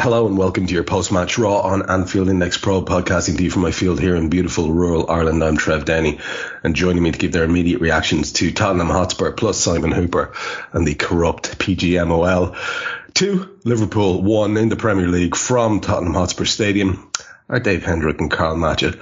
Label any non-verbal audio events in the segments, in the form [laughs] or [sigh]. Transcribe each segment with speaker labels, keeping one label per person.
Speaker 1: Hello and welcome to your post-match Raw on Anfield Index Pro, podcasting to you from my field here in beautiful rural Ireland. I'm Trev Downey, and joining me to give their immediate reactions to Tottenham Hotspur plus Simon Hooper and the corrupt PGMOL. Two, Liverpool, one in the Premier League from Tottenham Hotspur Stadium are Dave Hendrick and Karl Matchett.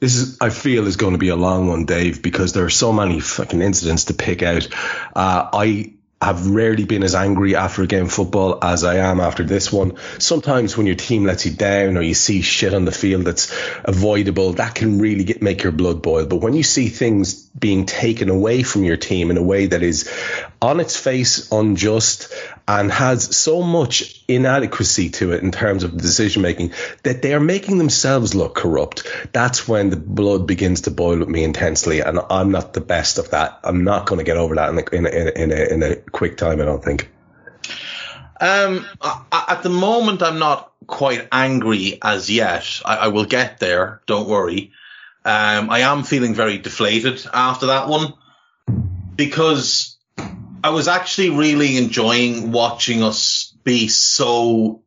Speaker 1: This is, I feel, is going to be a long one, Dave, because there are so many fucking incidents to pick out. Uh, I have rarely been as angry after a game of football as I am after this one. Sometimes when your team lets you down or you see shit on the field that's avoidable, that can really get make your blood boil. But when you see things being taken away from your team in a way that is on its face unjust and has so much inadequacy to it in terms of decision making that they are making themselves look corrupt. That's when the blood begins to boil with me intensely, and I'm not the best of that. I'm not going to get over that in a, in a, in a, in a quick time. I don't think.
Speaker 2: Um, at the moment, I'm not quite angry as yet. I, I will get there. Don't worry. Um, I am feeling very deflated after that one because I was actually really enjoying watching us be so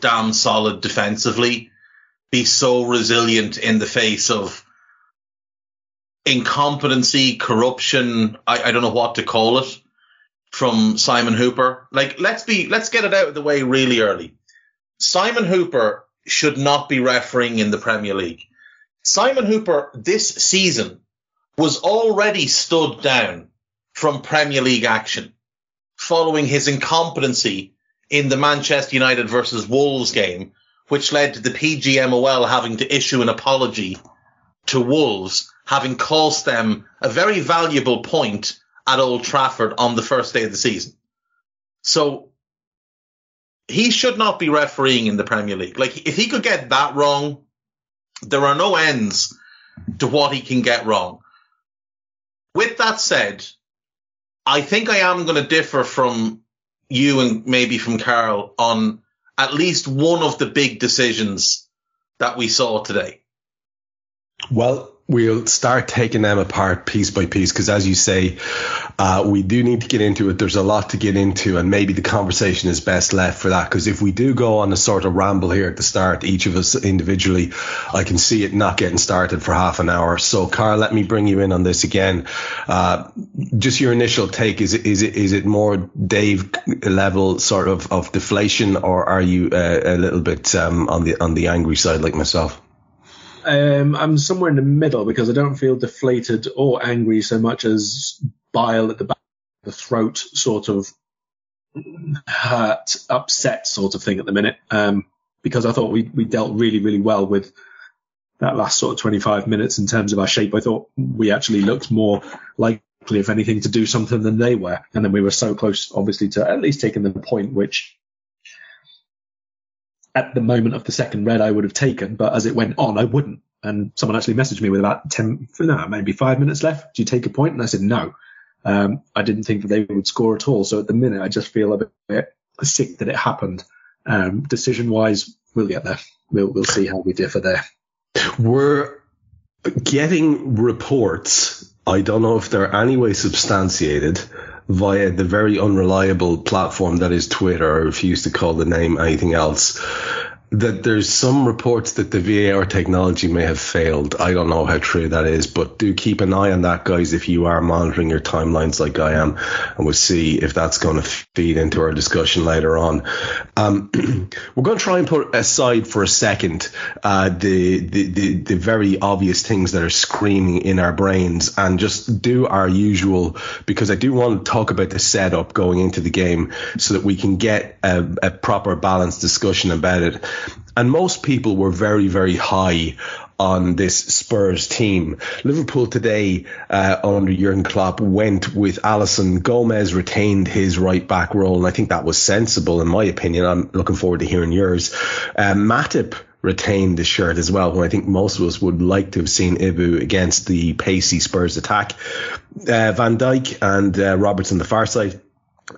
Speaker 2: damn solid defensively, be so resilient in the face of incompetency, corruption. I, I don't know what to call it from Simon Hooper. Like, let's be, let's get it out of the way really early. Simon Hooper should not be refereeing in the Premier League. Simon Hooper this season was already stood down from Premier League action following his incompetency in the Manchester United versus Wolves game, which led to the PGMOL having to issue an apology to Wolves, having cost them a very valuable point at Old Trafford on the first day of the season. So he should not be refereeing in the Premier League. Like if he could get that wrong, there are no ends to what he can get wrong. With that said, I think I am going to differ from you and maybe from Karl on at least one of the big decisions that we saw today.
Speaker 1: Well, we'll start taking them apart piece by piece because, as you say, uh, we do need to get into it. There's a lot to get into, and maybe the conversation is best left for that. Because if we do go on a sort of ramble here at the start, each of us individually, I can see it not getting started for half an hour. So, Karl let me bring you in on this again. Uh, just your initial take is it is it is it more Dave level sort of of deflation, or are you uh, a little bit um, on the on the angry side like myself?
Speaker 3: Um, I'm somewhere in the middle because I don't feel deflated or angry so much as bile at the back of the throat, sort of hurt, upset sort of thing at the minute. Um, because I thought we, we dealt really, really well with that last sort of 25 minutes in terms of our shape. I thought we actually looked more likely, if anything, to do something than they were. And then we were so close, obviously, to at least taking the point, which at the moment of the second red I would have taken, but as it went on, I wouldn't. And someone actually messaged me with about 10, no, maybe five minutes left. Do you take a point? And I said, no. Um, I didn't think that they would score at all. So at the minute, I just feel a bit, sick that it happened. Um, decision wise, we'll get there. We'll, we'll see how we differ there.
Speaker 1: We're getting reports. I don't know if they're anyway substantiated via the very unreliable platform that is Twitter. I refuse to call the name anything else. That there's some reports that the VAR technology may have failed. I don't know how true that is, but do keep an eye on that, guys, if you are monitoring your timelines like I am, and we'll see if that's going to feed into our discussion later on. Um, [clears throat] we're going to try and put aside for a second uh, the, the, the the very obvious things that are screaming in our brains and just do our usual because I do want to talk about the setup going into the game so that we can get a, a proper balanced discussion about it. And most people were very, very high on this Spurs team. Liverpool today, uh, under Jurgen Klopp, went with Alisson. Gomez retained his right back role, and I think that was sensible, in my opinion. I'm looking forward to hearing yours. Uh, Matip retained the shirt as well, when I think most of us would like to have seen Ibou against the pacey Spurs attack. Uh, Van Dijk and uh, Robertson the far side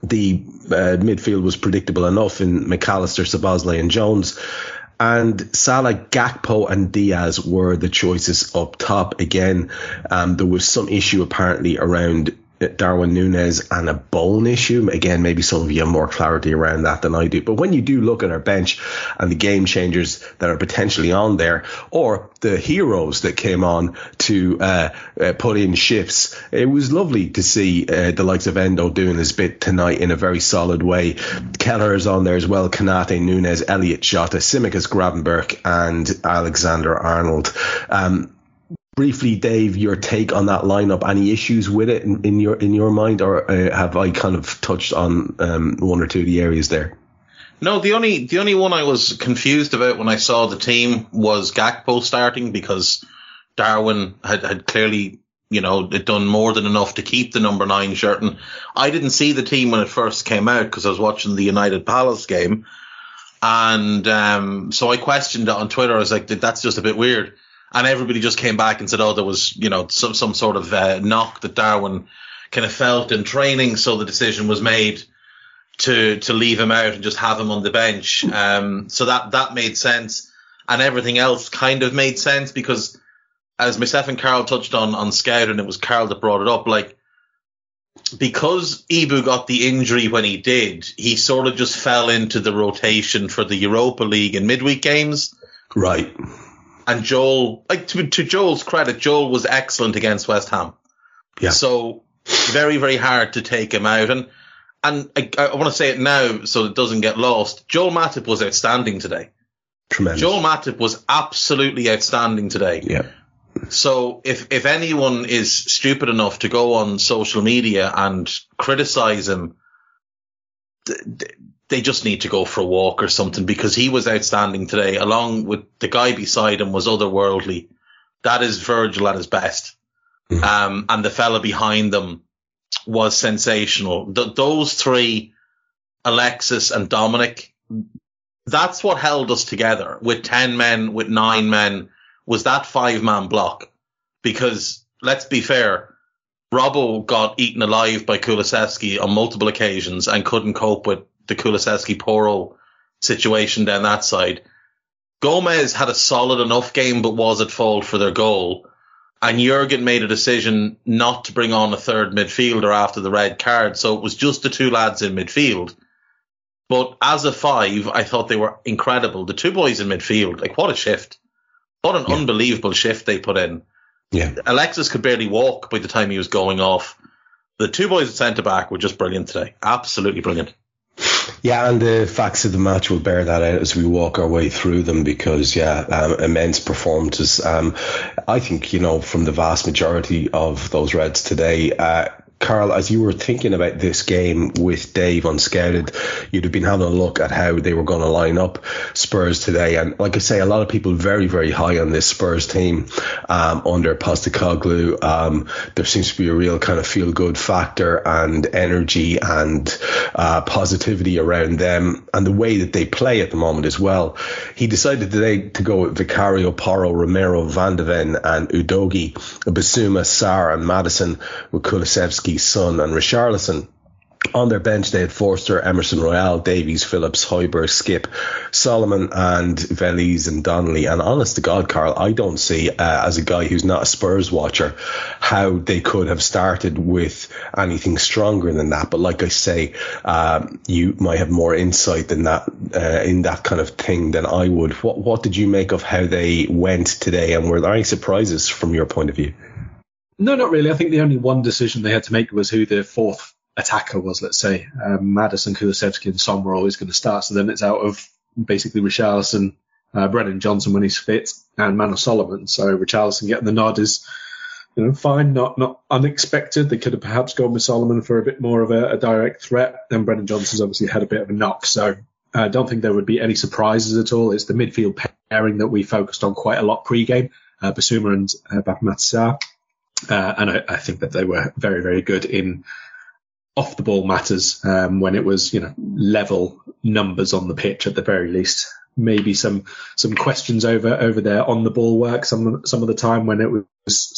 Speaker 1: the uh, midfield was predictable enough in Mac Allister, Szoboszlai, and Jones. And Salah, Gakpo, and Diaz were the choices up top. Again, um, there was some issue apparently around Darwin Nunez and a bone issue. Again, maybe some of you have more clarity around that than I do. But when you do look at our bench and the game changers that are potentially on there, or the heroes that came on to uh, uh, put in shifts, it was lovely to see uh, the likes of Endo doing his bit tonight in a very solid way. Kelleher is on there as well. Konate, Nunez, Elliott Jota, Tsimikas, Gravenberch, and Alexander Arnold. Um, briefly, Dave, your take on that lineup? Any issues with it in, in your in your mind, or uh, have I kind of touched on um, one or two of the areas there?
Speaker 2: No, the only the only one I was confused about when I saw the team was Gakpo starting because Darwin had, had clearly you know done more than enough to keep the number nine shirt, and I didn't see the team when it first came out because I was watching the United Palace game, and um, so I questioned it on Twitter. I was like, that's just a bit weird and everybody just came back and said, oh, there was, you know, some, some sort of uh, knock that Darwin kind of felt in training. So the decision was made to, to leave him out and just have him on the bench. Um, so that, that made sense. And everything else kind of made sense because as myself and Karl touched on, on Scout, and it was Karl that brought it up, like, because Ibou got the injury when he did, he sort of just fell into the rotation for the Europa League and midweek games.
Speaker 1: Right.
Speaker 2: And Joel, like to, to Joel's credit, Joel was excellent against West Ham.
Speaker 1: Yeah.
Speaker 2: So very, very hard to take him out. And, and I, I want to say it now so it doesn't get lost. Joel Matip was outstanding today.
Speaker 1: Tremendous.
Speaker 2: Joel Matip was absolutely outstanding today.
Speaker 1: Yeah.
Speaker 2: So if, if anyone is stupid enough to go on social media and criticize him, they just need to go for a walk or something because he was outstanding today, along with the guy beside him was otherworldly. That is Virgil at his best. Mm-hmm. Um, and the fella behind them was sensational. Th- those three, Alexis and Dominic, that's what held us together with 10 men, with nine men, was that five man block. Because let's be fair, Robbo got eaten alive by Kulusevski on multiple occasions and couldn't cope with the Kulusevski Porro situation down that side. Gomez had a solid enough game, but was at fault for their goal. And Jurgen made a decision not to bring on a third midfielder after the red card. So it was just the two lads in midfield. But as a five, I thought they were incredible. The two boys in midfield, like what a shift. What an yeah. unbelievable shift they put in.
Speaker 1: Yeah.
Speaker 2: Alexis could barely walk by the time he was going off. The two boys at centre back were just brilliant today. Absolutely brilliant.
Speaker 1: Yeah, and the facts of the match will bear that out as we walk our way through them because, yeah, um, immense performances. Um, I think, you know, from the vast majority of those Reds today, uh, Karl, as you were thinking about this game with Dave unscouted, you'd have been having a look at how they were going to line up Spurs today. And like I say, a lot of people very, very high on this Spurs team um, under Postecoglou. Um, there seems to be a real kind of feel good factor and energy and uh, positivity around them and the way that they play at the moment as well. He decided today to go with Vicario, Porro, Romero, Van de Ven, and Udogie, Bissouma, Sarr, and Maddison with Son and Richarlison. on their bench, they had Forster, Emerson Royal, Davies, Phillips, Højbjerg, Skipp, Solomon, and Veliz and Donley. And honest to God, Karl, I don't see, uh, as a guy who's not a Spurs watcher, how they could have started with anything stronger than that. But like I say, um, you might have more insight than that uh, in that kind of thing than I would. What What did you make of how they went today, and were there any surprises from your point of view?
Speaker 3: No, not really. I think the only one decision they had to make was who the fourth attacker was, let's say. Um, Maddison, Kulusevski, and Son were always going to start. So then it's out of basically Richarlison, uh, Brennan Johnson when he's fit, and Manor Solomon. So Richarlison getting the nod is, you know, fine, not not unexpected. They could have perhaps gone with Solomon for a bit more of a, a direct threat. Then Brennan Johnson's obviously had a bit of a knock. So I don't think there would be any surprises at all. It's the midfield pairing that we focused on quite a lot pre-game. Uh, Bissouma and uh. Uh, and I, I, think that they were very, very good in off the ball matters um, when it was you know level numbers on the pitch at the very least. Maybe some some questions over over there on the ball work some some of the time when it was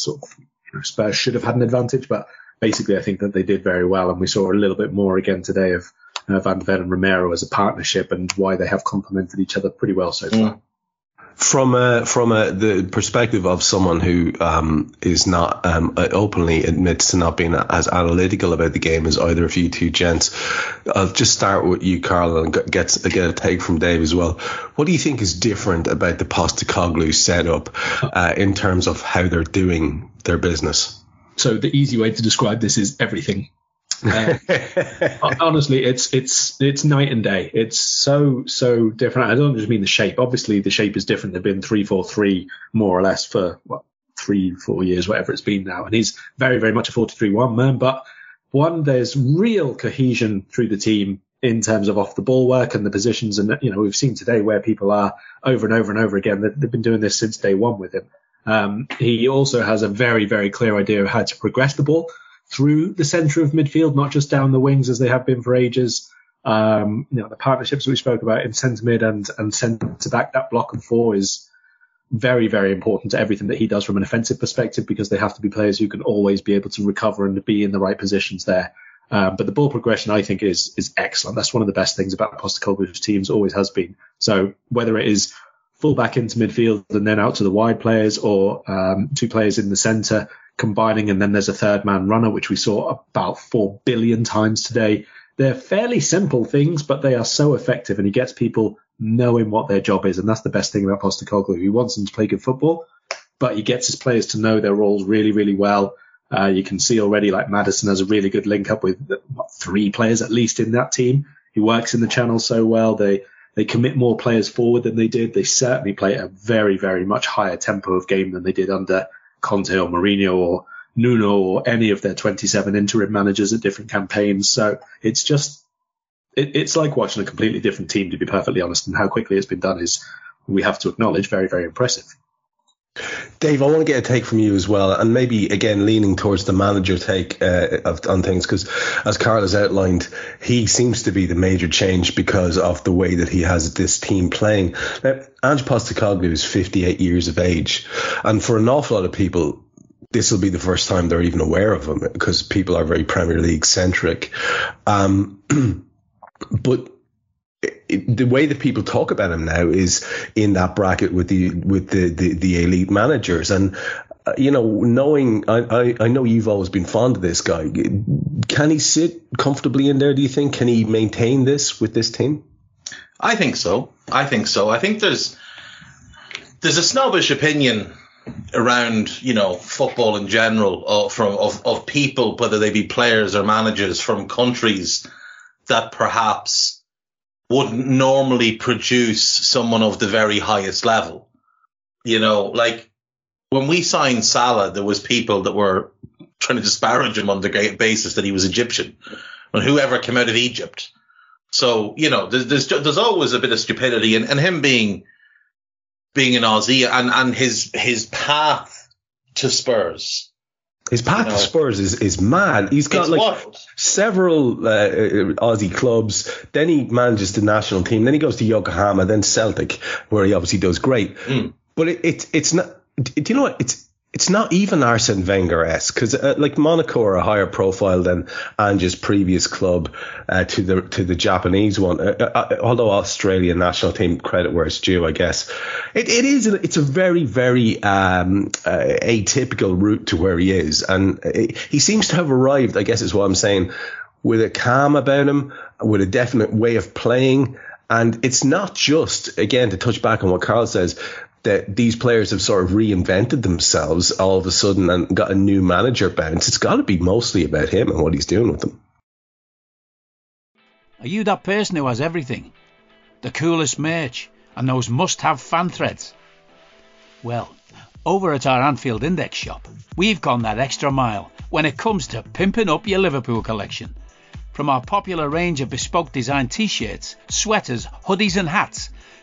Speaker 3: sort of you know, Spurs should have had an advantage, but basically I think that they did very well, and we saw a little bit more again today of uh, Van de Ven and Romero as a partnership and why they have complemented each other pretty well so far. Mm
Speaker 1: from a, from a, the perspective of someone who um, is not um, openly admits to not being as analytical about the game as either of you two gents, I'll just start with you, Karl, and get get a take from Dave as well. What do you think is different about the Postecoglou setup uh, in terms of how they're doing their business?
Speaker 3: So the easy way to describe this is everything. Uh, [laughs] honestly, it's it's it's night and day. It's so so different. I don't just mean the shape. Obviously, the shape is different. They've been three four three more or less for what three four years, whatever it's been now, and he's very very much a forty three one man. But one, there's real cohesion through the team in terms of off the ball work and the positions, and you know we've seen today where people are over and over and over again. They've, been doing this since day one with him. Um, he also has a very very clear idea of how to progress the ball through the centre of midfield, not just down the wings as they have been for ages. Um, you know, the partnerships we spoke about in centre mid and, and centre back, that block of four is very, very important to everything that he does from an offensive perspective because they have to be players who can always be able to recover and be in the right positions there. Um, but the ball progression, I think, is is excellent. That's one of the best things about Postecoglou's teams, always has been. So whether it is full back into midfield and then out to the wide players, or um, two players in the centre, combining, and then there's a third man runner, which we saw about four billion times today. They're fairly simple things, but they are so effective, and he gets people knowing what their job is, and that's the best thing about Postecoglou. He wants them to play good football, but he gets his players to know their roles really, really well. Uh, you can see already, like Maddison has a really good link up with what, three players at least in that team. He works in the channel so well. They they commit more players forward than they did. They certainly play a very, very much higher tempo of game than they did under Conte or Mourinho or Nuno or any of their 27 interim managers at different campaigns. So it's just, it, it's like watching a completely different team, to be perfectly honest. And how quickly it's been done is, we have to acknowledge, very, very impressive.
Speaker 1: Dave, I want to get a take from you as well, and maybe again leaning towards the manager take uh, of, on things, because as Karl has outlined, he seems to be the major change because of the way that he has this team playing. Now, Ange Postecoglou is 58 years of age, and for an awful lot of people, this will be the first time they're even aware of him because people are very Premier League centric. Um, [clears throat] but the way that people talk about him now is in that bracket with the with the the, the elite managers. And uh, you know knowing I, I, I know you've always been fond of this guy. Can he sit comfortably in there do you think? Can he maintain this with this team?
Speaker 2: I think so. I think so. I think there's there's a snobbish opinion around you know football in general uh, from of, of people whether they be players or managers from countries that perhaps wouldn't normally produce someone of the very highest level. You know, like when we signed Salah, there was people that were trying to disparage him on the basis that he was Egyptian, and whoever came out of Egypt. So you know, there's there's, there's always a bit of stupidity, and, and him being being an Aussie and and his his path to Spurs
Speaker 1: his path to Spurs is, is mad. He's got like wild. several uh, Aussie clubs. Then he manages the national team. Then he goes to Yokohama, then Celtic, where he obviously does great. Mm. But it, it, it's not. Do you know what? It's it's not even Arsene Wenger esque because uh, like Monaco are a higher profile than Ange's previous club uh, to the to the Japanese one. Uh, uh, uh although Australian national team credit where it's due, I guess it, it is. It's a very very um, uh, atypical route to where he is, and it, he seems to have arrived. I guess is what I'm saying, with a calm about him, with a definite way of playing. And it's not just, again, to touch back on what Karl says, that these players have sort of reinvented themselves all of a sudden and got a new manager bounce. It's got to be mostly about him and what he's doing with them.
Speaker 4: Are you that person who has everything? The coolest merch and those must have fan threads? Well, over at our Anfield Index shop, we've gone that extra mile when it comes to pimping up your Liverpool collection. From our popular range of bespoke design t shirts, sweaters, hoodies, and hats,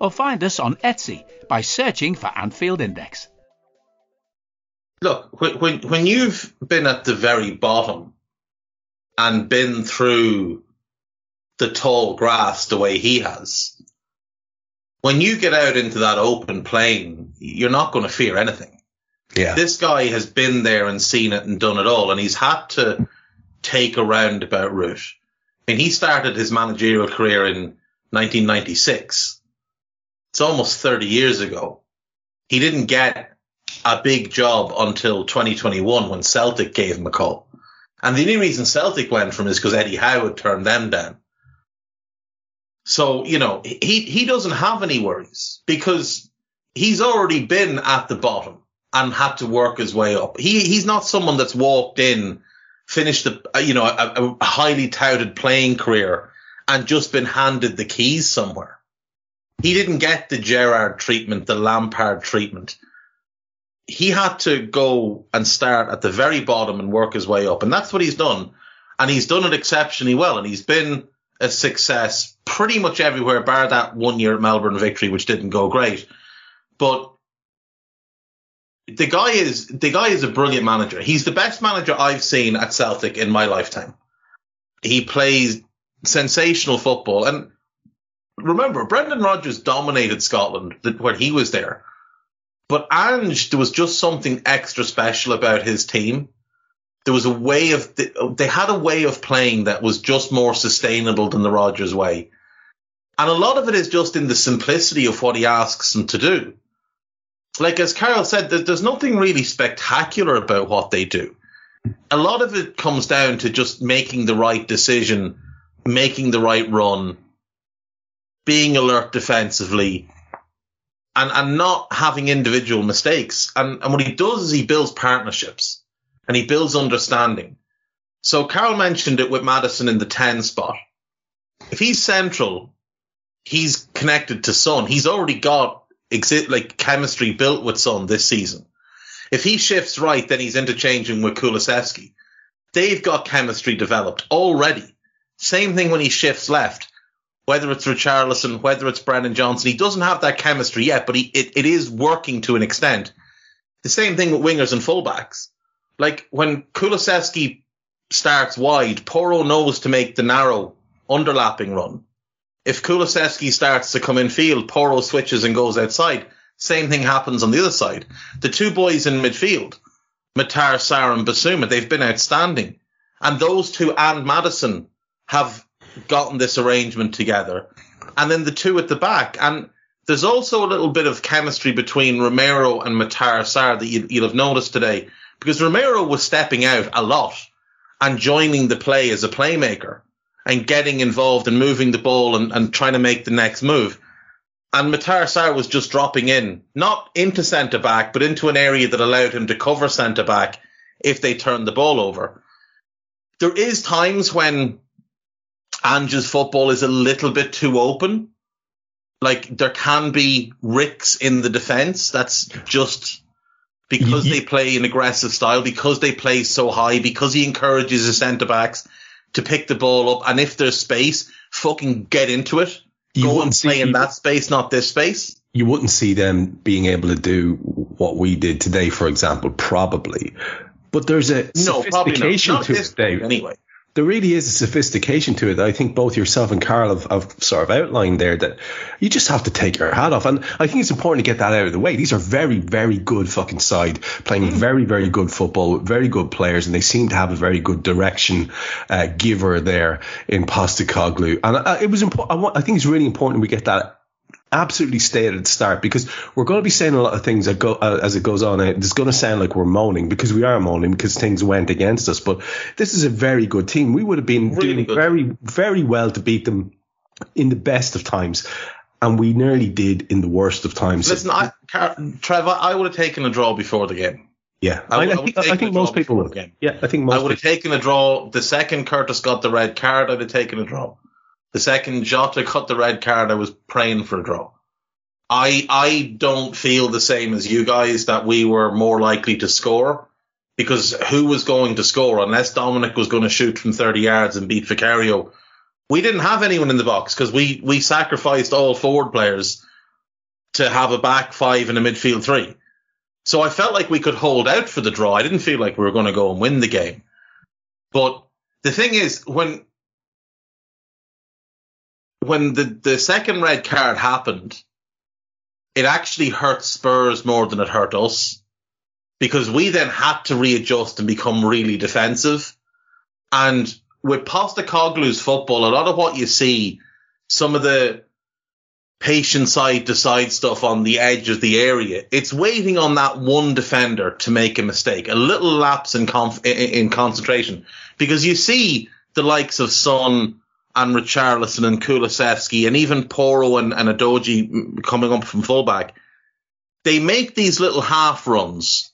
Speaker 4: or find us on Etsy by searching for Anfield Index
Speaker 2: look, when, when you've been at the very bottom and been through the tall grass the way he has, when you get out into that open plain, you're not going to fear anything.
Speaker 1: Yeah.
Speaker 2: This guy has been there and seen it and done it all, and he's had to take a roundabout route. I mean, he started his managerial career in 1996. It's almost 30 years ago. He didn't get a big job until 2021 when Celtic gave him a call. And the only reason Celtic went from is because Eddie Howe had turned them down. So, you know, he, he doesn't have any worries because he's already been at the bottom and had to work his way up. He, he's not someone that's walked in, finished a, uh, you know, a, a highly touted playing career and just been handed the keys somewhere. He didn't get the Gerrard treatment, the Lampard treatment he had to go and start at the very bottom and work his way up. And that's what he's done. And he's done it exceptionally well. And he's been a success pretty much everywhere, bar that one year at Melbourne victory, which didn't go great. But the guy is the guy is a brilliant manager. He's the best manager I've seen at Celtic in my lifetime. He plays sensational football. And remember, Brendan Rodgers dominated Scotland when he was there. But Ange, there was just something extra special about his team. There was a way of, they had a way of playing that was just more sustainable than the Rodgers way. And a lot of it is just in the simplicity of what he asks them to do. Like as Carol said, there's nothing really spectacular about what they do. A lot of it comes down to just making the right decision, making the right run, being alert defensively, and, and not having individual mistakes. And, and what he does is he builds partnerships and he builds understanding. So Karl mentioned it with Maddison in the 10 spot. If he's central, he's connected to Son. He's already got like chemistry built with Son this season. If he shifts right, then he's interchanging with Kulusevski. They've got chemistry developed already. Same thing when he shifts left whether it's Richarlison, whether it's Brandon Johnson, he doesn't have that chemistry yet, but he, it, it is working to an extent. The same thing with wingers and fullbacks. Like when Kulusevski starts wide, Porro knows to make the narrow underlapping run. If Kulusevski starts to come in field, Porro switches and goes outside. Same thing happens on the other side. The two boys in midfield, Matar, Sarr and Bissouma, they've been outstanding. And those two and Maddison have gotten this arrangement together. And then the two at the back. And there's also a little bit of chemistry between Romero and Matar Sarr that you, you'll have noticed today because Romero was stepping out a lot and joining the play as a playmaker and getting involved and moving the ball and, and trying to make the next move. And Matar Sarr was just dropping in, not into centre back, but into an area that allowed him to cover centre back if they turned the ball over. There is times when Ange's football is a little bit too open. Like there can be ricks in the defense. That's just because they play an aggressive style, because they play so high, because he encourages his centre backs to pick the ball up, and if there's space, fucking get into it.
Speaker 1: You
Speaker 2: Go and
Speaker 1: wouldn't see-
Speaker 2: play in that space, not this space.
Speaker 1: you wouldn't see them being able to do what we did today, for example, probably. But there's a
Speaker 2: No, probably not.
Speaker 1: sophistication
Speaker 2: Not
Speaker 1: to
Speaker 2: this
Speaker 1: it,
Speaker 2: anyway.
Speaker 1: There really is a sophistication to it. I think both yourself and Karl have, have sort of outlined there that you just have to take your hat off. And I think it's important to get that out of the way. These are very, very good fucking side playing very, very good football with very good players. And they seem to have a very good direction uh, giver there in Postecoglou. And uh, it was important. I, want, I think it's really important we get that absolutely stated at the start because we're going to be saying a lot of things go, uh, as it goes on. It's going to sound like we're moaning because we are moaning because things went against us. But this is a very good team. We would have been
Speaker 2: Really
Speaker 1: doing
Speaker 2: good.
Speaker 1: very, very well to beat them in the best of times. And we nearly did in the worst of times.
Speaker 2: Listen, I, Car- Trev, I would have taken a draw before the game.
Speaker 1: yeah,
Speaker 2: I would-
Speaker 1: I
Speaker 2: I
Speaker 1: think, I think most people would. Yeah, I think most.
Speaker 2: I would have
Speaker 1: people.
Speaker 2: taken a draw. The second Curtis got the red card, I'd have taken a draw. The second Jota got the red card, I was praying for a draw. I I don't feel the same as you guys that we were more likely to score because who was going to score unless Dominic was going to shoot from 30 yards and beat Vicario? We didn't have anyone in the box because we we sacrificed all forward players to have a back five and a midfield three. So I felt like we could hold out for the draw. I didn't feel like we were going to go and win the game. But the thing is, when when the, the second red card happened, it actually hurt Spurs more than it hurt us because we then had to readjust and become really defensive. And with Postecoglou's football, a lot of what you see, some of the patient side to side stuff on the edge of the area, it's waiting on that one defender to make a mistake, a little lapse in, conf- in, in concentration. Because you see the likes of Son and Richarlison and Kulusevski and even Porro and, and Udogie coming up from fullback. They make these little half runs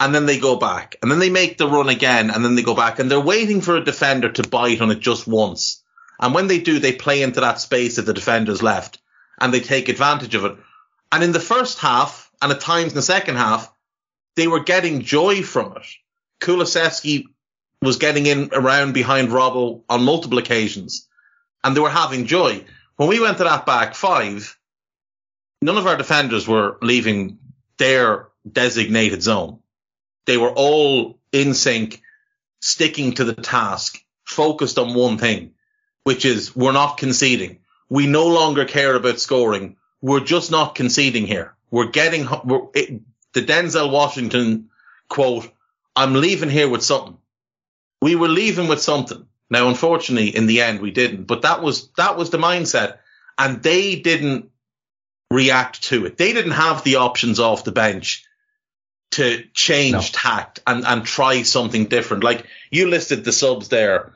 Speaker 2: and then they go back and then they make the run again and then they go back and they're waiting for a defender to bite on it just once. And when they do, they play into that space that the defender's left and they take advantage of it. And in the first half and at times in the second half, they were getting joy from it. Kulusevski was getting in around behind Robbo on multiple occasions and they were having joy. When we went to that back five, none of our defenders were leaving their designated zone. They were all in sync, sticking to the task, focused on one thing, which is we're not conceding. We no longer care about scoring. We're just not conceding here. We're getting we're, it, the Denzel Washington quote. I'm leaving here with something. We were leaving with something. Now, unfortunately, in the end, we didn't. But that was that was the mindset, and they didn't react to it. They didn't have the options off the bench to change
Speaker 1: No.
Speaker 2: tact and and try something different. Like you listed the subs there.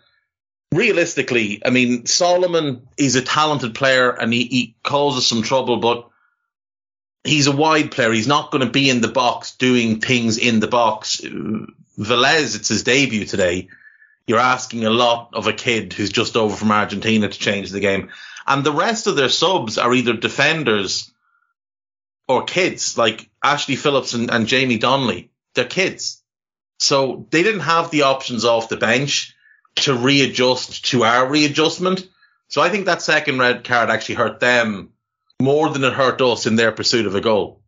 Speaker 2: Realistically, I mean, Solomon is a talented player and he, he causes some trouble, but he's a wide player. He's not going to be in the box doing things in the box. Veliz, it's his debut today. You're asking a lot of a kid who's just over from Argentina to change the game. And the rest of their subs are either defenders or kids, like Ashley Phillips and, and Jamie Donley. They're kids. So they didn't have the options off the bench to readjust to our readjustment. So I think that second red card actually hurt them more than it hurt us in their pursuit of a goal.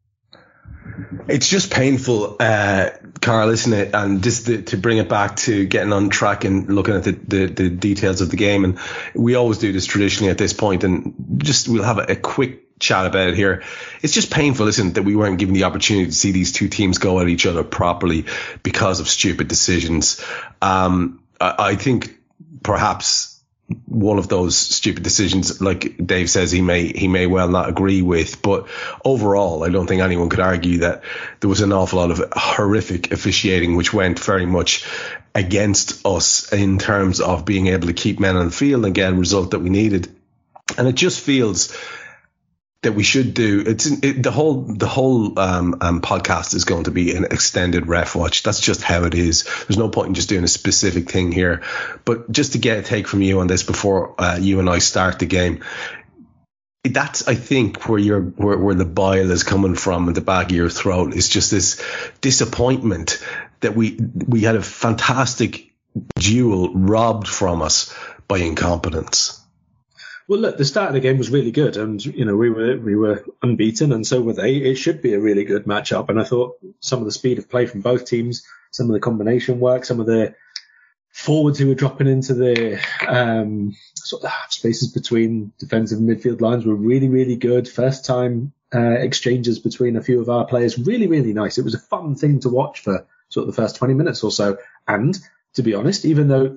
Speaker 1: It's just painful, uh, Karl, isn't it? And just to, to bring it back to getting on track and looking at the, the, the details of the game. And we always do this traditionally at this point, and just we'll have a, a quick chat about it here. It's just painful, isn't it, that we weren't given the opportunity to see these two teams go at each other properly because of stupid decisions. Um, I, I think perhaps one of those stupid decisions, like Dave says, he may he may well not agree with. But overall, I don't think anyone could argue that there was an awful lot of horrific officiating, which went very much against us in terms of being able to keep men on the field and get a result that we needed. And it just feels that we should do it's it, the whole the whole um, um, podcast is going to be an extended ref watch. That's just how it is. There's no point in just doing a specific thing here. But just to get a take from you on this before uh, you and I start the game, that's I think where you're where, where the bile is coming from in the back of your throat is just this disappointment that we we had a fantastic duel robbed from us by incompetence.
Speaker 3: Well, look, the start of the game was really good, and you know we were we were unbeaten, and so were they. It should be a really good matchup, and I thought some of the speed of play from both teams, some of the combination work, some of the forwards who were dropping into the um, sort of spaces between defensive and midfield lines were really really good. First time uh, exchanges between a few of our players, really really nice. It was a fun thing to watch for sort of the first 20 minutes or so, and to be honest, even though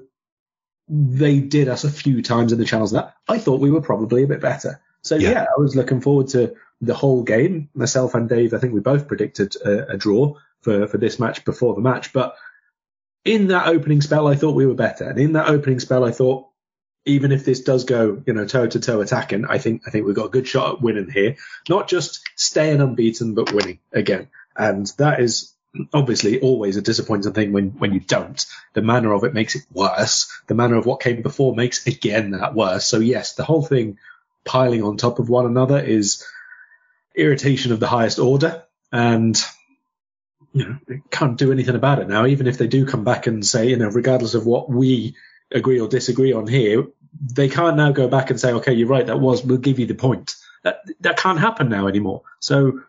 Speaker 3: they did us a few times in the channels that I thought we were probably a bit better. So yeah. yeah. I was looking forward to the whole game. Myself and Dave, I think we both predicted a, a, draw for, for this match before the match. But in that opening spell, I thought we were better. And in that opening spell, I thought even if this does go, you know, toe to toe attacking, I think I think we've got a good shot at winning here. Not just staying unbeaten, but winning again. And that is obviously always a disappointing thing when, when you don't. The manner of it makes it worse. The manner of what came before makes again that worse. So yes, the whole thing piling on top of one another is irritation of the highest order and you know, can't do anything about it now. Even if they do come back and say, you know, regardless of what we agree or disagree on here, they can't now go back and say, okay, you're right, that was, we'll give you the point. That, that can't happen now anymore. So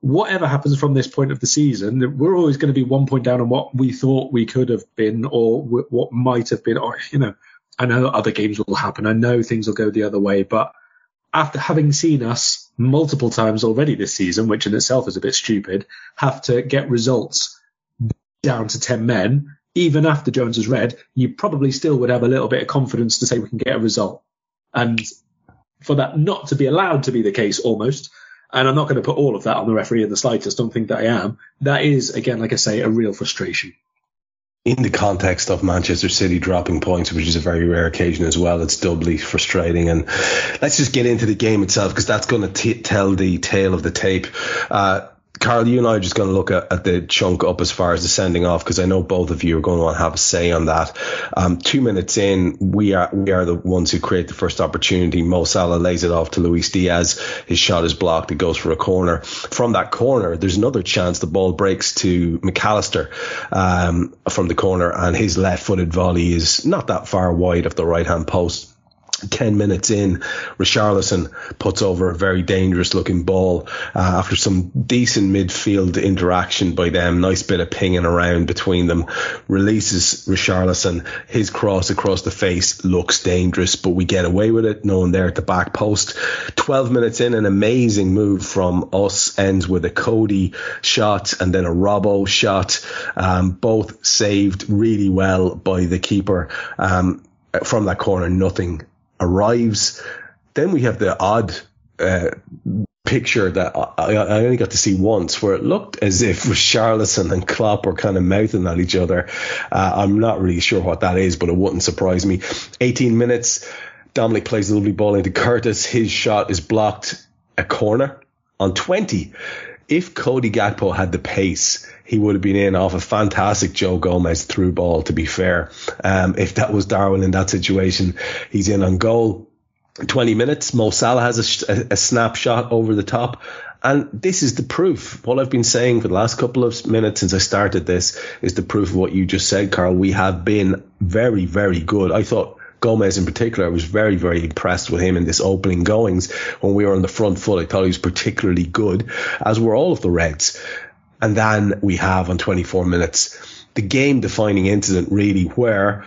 Speaker 3: whatever happens from this point of the season, we're always going to be one point down on what we thought we could have been or what might have been. Or, you know, I know other games will happen. I know things will go the other way, but after having seen us multiple times already this season, which in itself is a bit stupid, have to get results down to 10 men, even after Jones is red, you probably still would have a little bit of confidence to say we can get a result. And for that not to be allowed to be the case almost, and I'm not going to put all of that on the referee in the slightest. Don't think that I am. That is, again, like I say, a real frustration.
Speaker 1: In the context of Manchester City dropping points, which is a very rare occasion as well, it's doubly frustrating. And let's just get into the game itself because that's going to tell the tale of the tape. Uh, Karl, you and I are just going to look at, at, the chunk up as far as the sending off because I know both of you are going to want to have a say on that. Um, two minutes in, we are we are the ones who create the first opportunity. Mo Salah lays it off to Luis Diaz. His shot is blocked. It goes for a corner. From that corner, there's another chance. The ball breaks to Mac Allister um, from the corner, and his left-footed volley is not that far wide of the right-hand post 10 minutes in, Richarlison puts over a very dangerous looking ball uh, after some decent midfield interaction by them. Nice bit of pinging around between them. Releases Richarlison. His cross across the face looks dangerous, but we get away with it. No one there at the back post. 12 minutes in, an amazing move from us ends with a Cody shot and then a Robbo shot. Um, both saved really well by the keeper. Um, from that corner, nothing arrives. Then we have the odd uh, picture that I, I, only got to see once where it looked as if [laughs] Richarlison and Klopp were kind of mouthing at each other. Uh, I'm not really sure what that is, but it wouldn't surprise me. 18 minutes, Dominic plays a lovely ball into Curtis. His shot is blocked a corner on 20. If Cody Gakpo had the pace, he would have been in off a fantastic Joe Gomez through ball, to be fair. Um, if that was Darwin in that situation, he's in on goal. 20 minutes, Mo Salah has a, a snapshot over the top. And this is the proof. What I've been saying for the last couple of minutes since I started this is the proof of what you just said, Karl. We have been very, very good. I thought Gomez in particular, I was very, very impressed with him in this opening goings when we were on the front foot. I thought he was particularly good, as were all of the Reds. And then we have on 24 minutes the game defining incident really where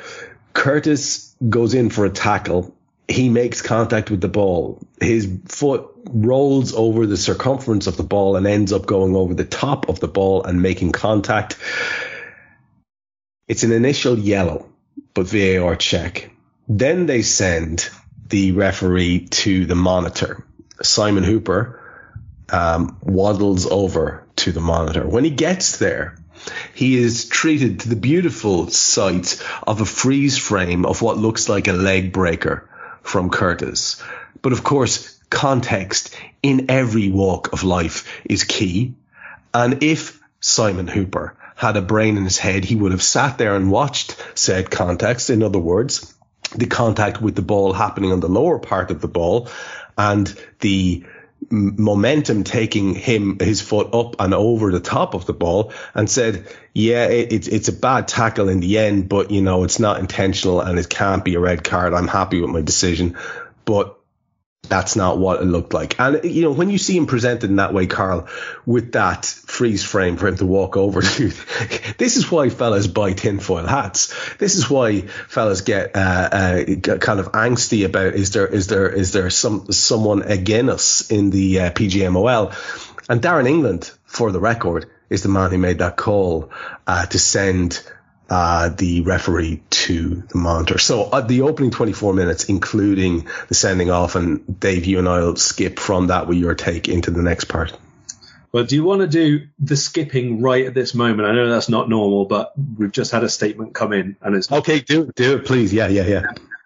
Speaker 1: Curtis goes in for a tackle. He makes contact with the ball. His foot rolls over the circumference of the ball and ends up going over the top of the ball and making contact. It's an initial yellow, but VAR check. Then they send the referee to the monitor. Simon Hooper um, waddles over to the monitor. When he gets there, he is treated to the beautiful sight of a freeze frame of what looks like a leg breaker from Curtis. But of course, context in every walk of life is key. And if Simon Hooper had a brain in his head, he would have sat there and watched said context. In other words, the contact with the ball happening on the lower part of the ball and the momentum taking him his foot up and over the top of the ball and said yeah it, it's it's a bad tackle in the end but you know it's not intentional and it can't be a red card. I'm happy with my decision. But that's not what it looked like. And, you know, when you see him presented in that way, Karl, with that freeze frame for him to walk over to, [laughs] this is why fellas buy tinfoil hats. This is why fellas get, uh, uh, kind of angsty about, is there, is there, is there some, someone against us in the uh, PGMOL? And Darren England, for the record, is the man who made that call, uh, to send, uh, the referee to the monitor. So uh, the opening 24 minutes, including the sending off, and Dave, you and I'll skip from that with your take into the next part.
Speaker 3: Well, do you want to do the skipping right at this moment? I know that's not normal, but we've just had a statement come in, and it's
Speaker 1: okay. Do it, do it, please. Yeah, yeah, yeah.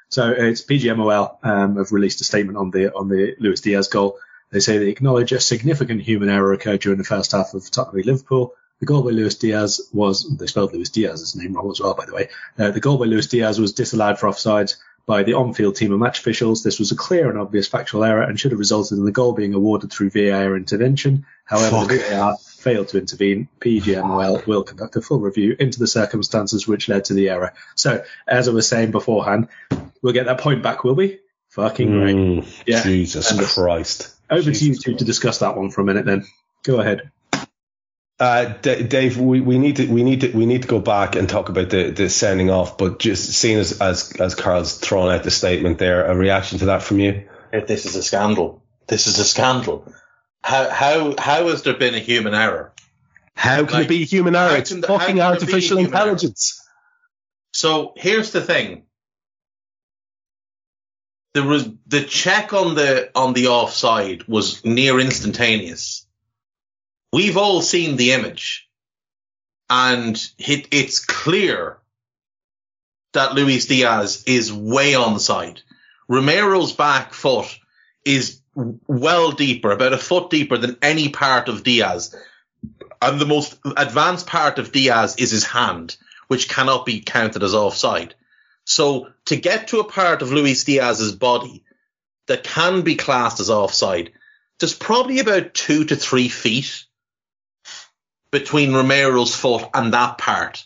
Speaker 3: So it's PGMOL um, have released a statement on the on the Luis Diaz goal. They say they acknowledge a significant human error occurred during the first half of Tottenham Liverpool the goal by Luis Diaz was, they spelled Luis Diaz's name wrong as well, by the way. Uh, the goal by Luis Diaz was disallowed for offside by the on-field team of match officials. This was a clear and obvious factual error and should have resulted in the goal being awarded through VAR intervention. However, Fuck. the VAR failed to intervene. PGMOL will conduct a full review into the circumstances which led to the error. So, as I was saying beforehand, we'll get that point back, will we? Fucking mm,
Speaker 1: right. Yeah. Jesus and Christ.
Speaker 3: Over
Speaker 1: Jesus
Speaker 3: to you two to discuss that one for a minute then. Go ahead.
Speaker 1: Uh, D- Dave, we, we need to we need to we need to go back and talk about the, the sending off. But just seeing as, as as Karl's thrown out the statement there, a reaction to that from you?
Speaker 2: If This is a scandal. This is a scandal. How how how has there been a human error?
Speaker 1: How can like, it be human error? It's the, fucking artificial intelligence. Error?
Speaker 2: So here's the thing. There was the check on the on the offside was near instantaneous we've all seen the image and it, it's clear that Luis Diaz is way on the side. Romero's back foot is well deeper, about a foot deeper than any part of Diaz. And the most advanced part of Diaz is his hand, which cannot be counted as offside. So to get to a part of Luis Diaz's body that can be classed as offside, there's probably about two to three feet between Romero's foot and that part.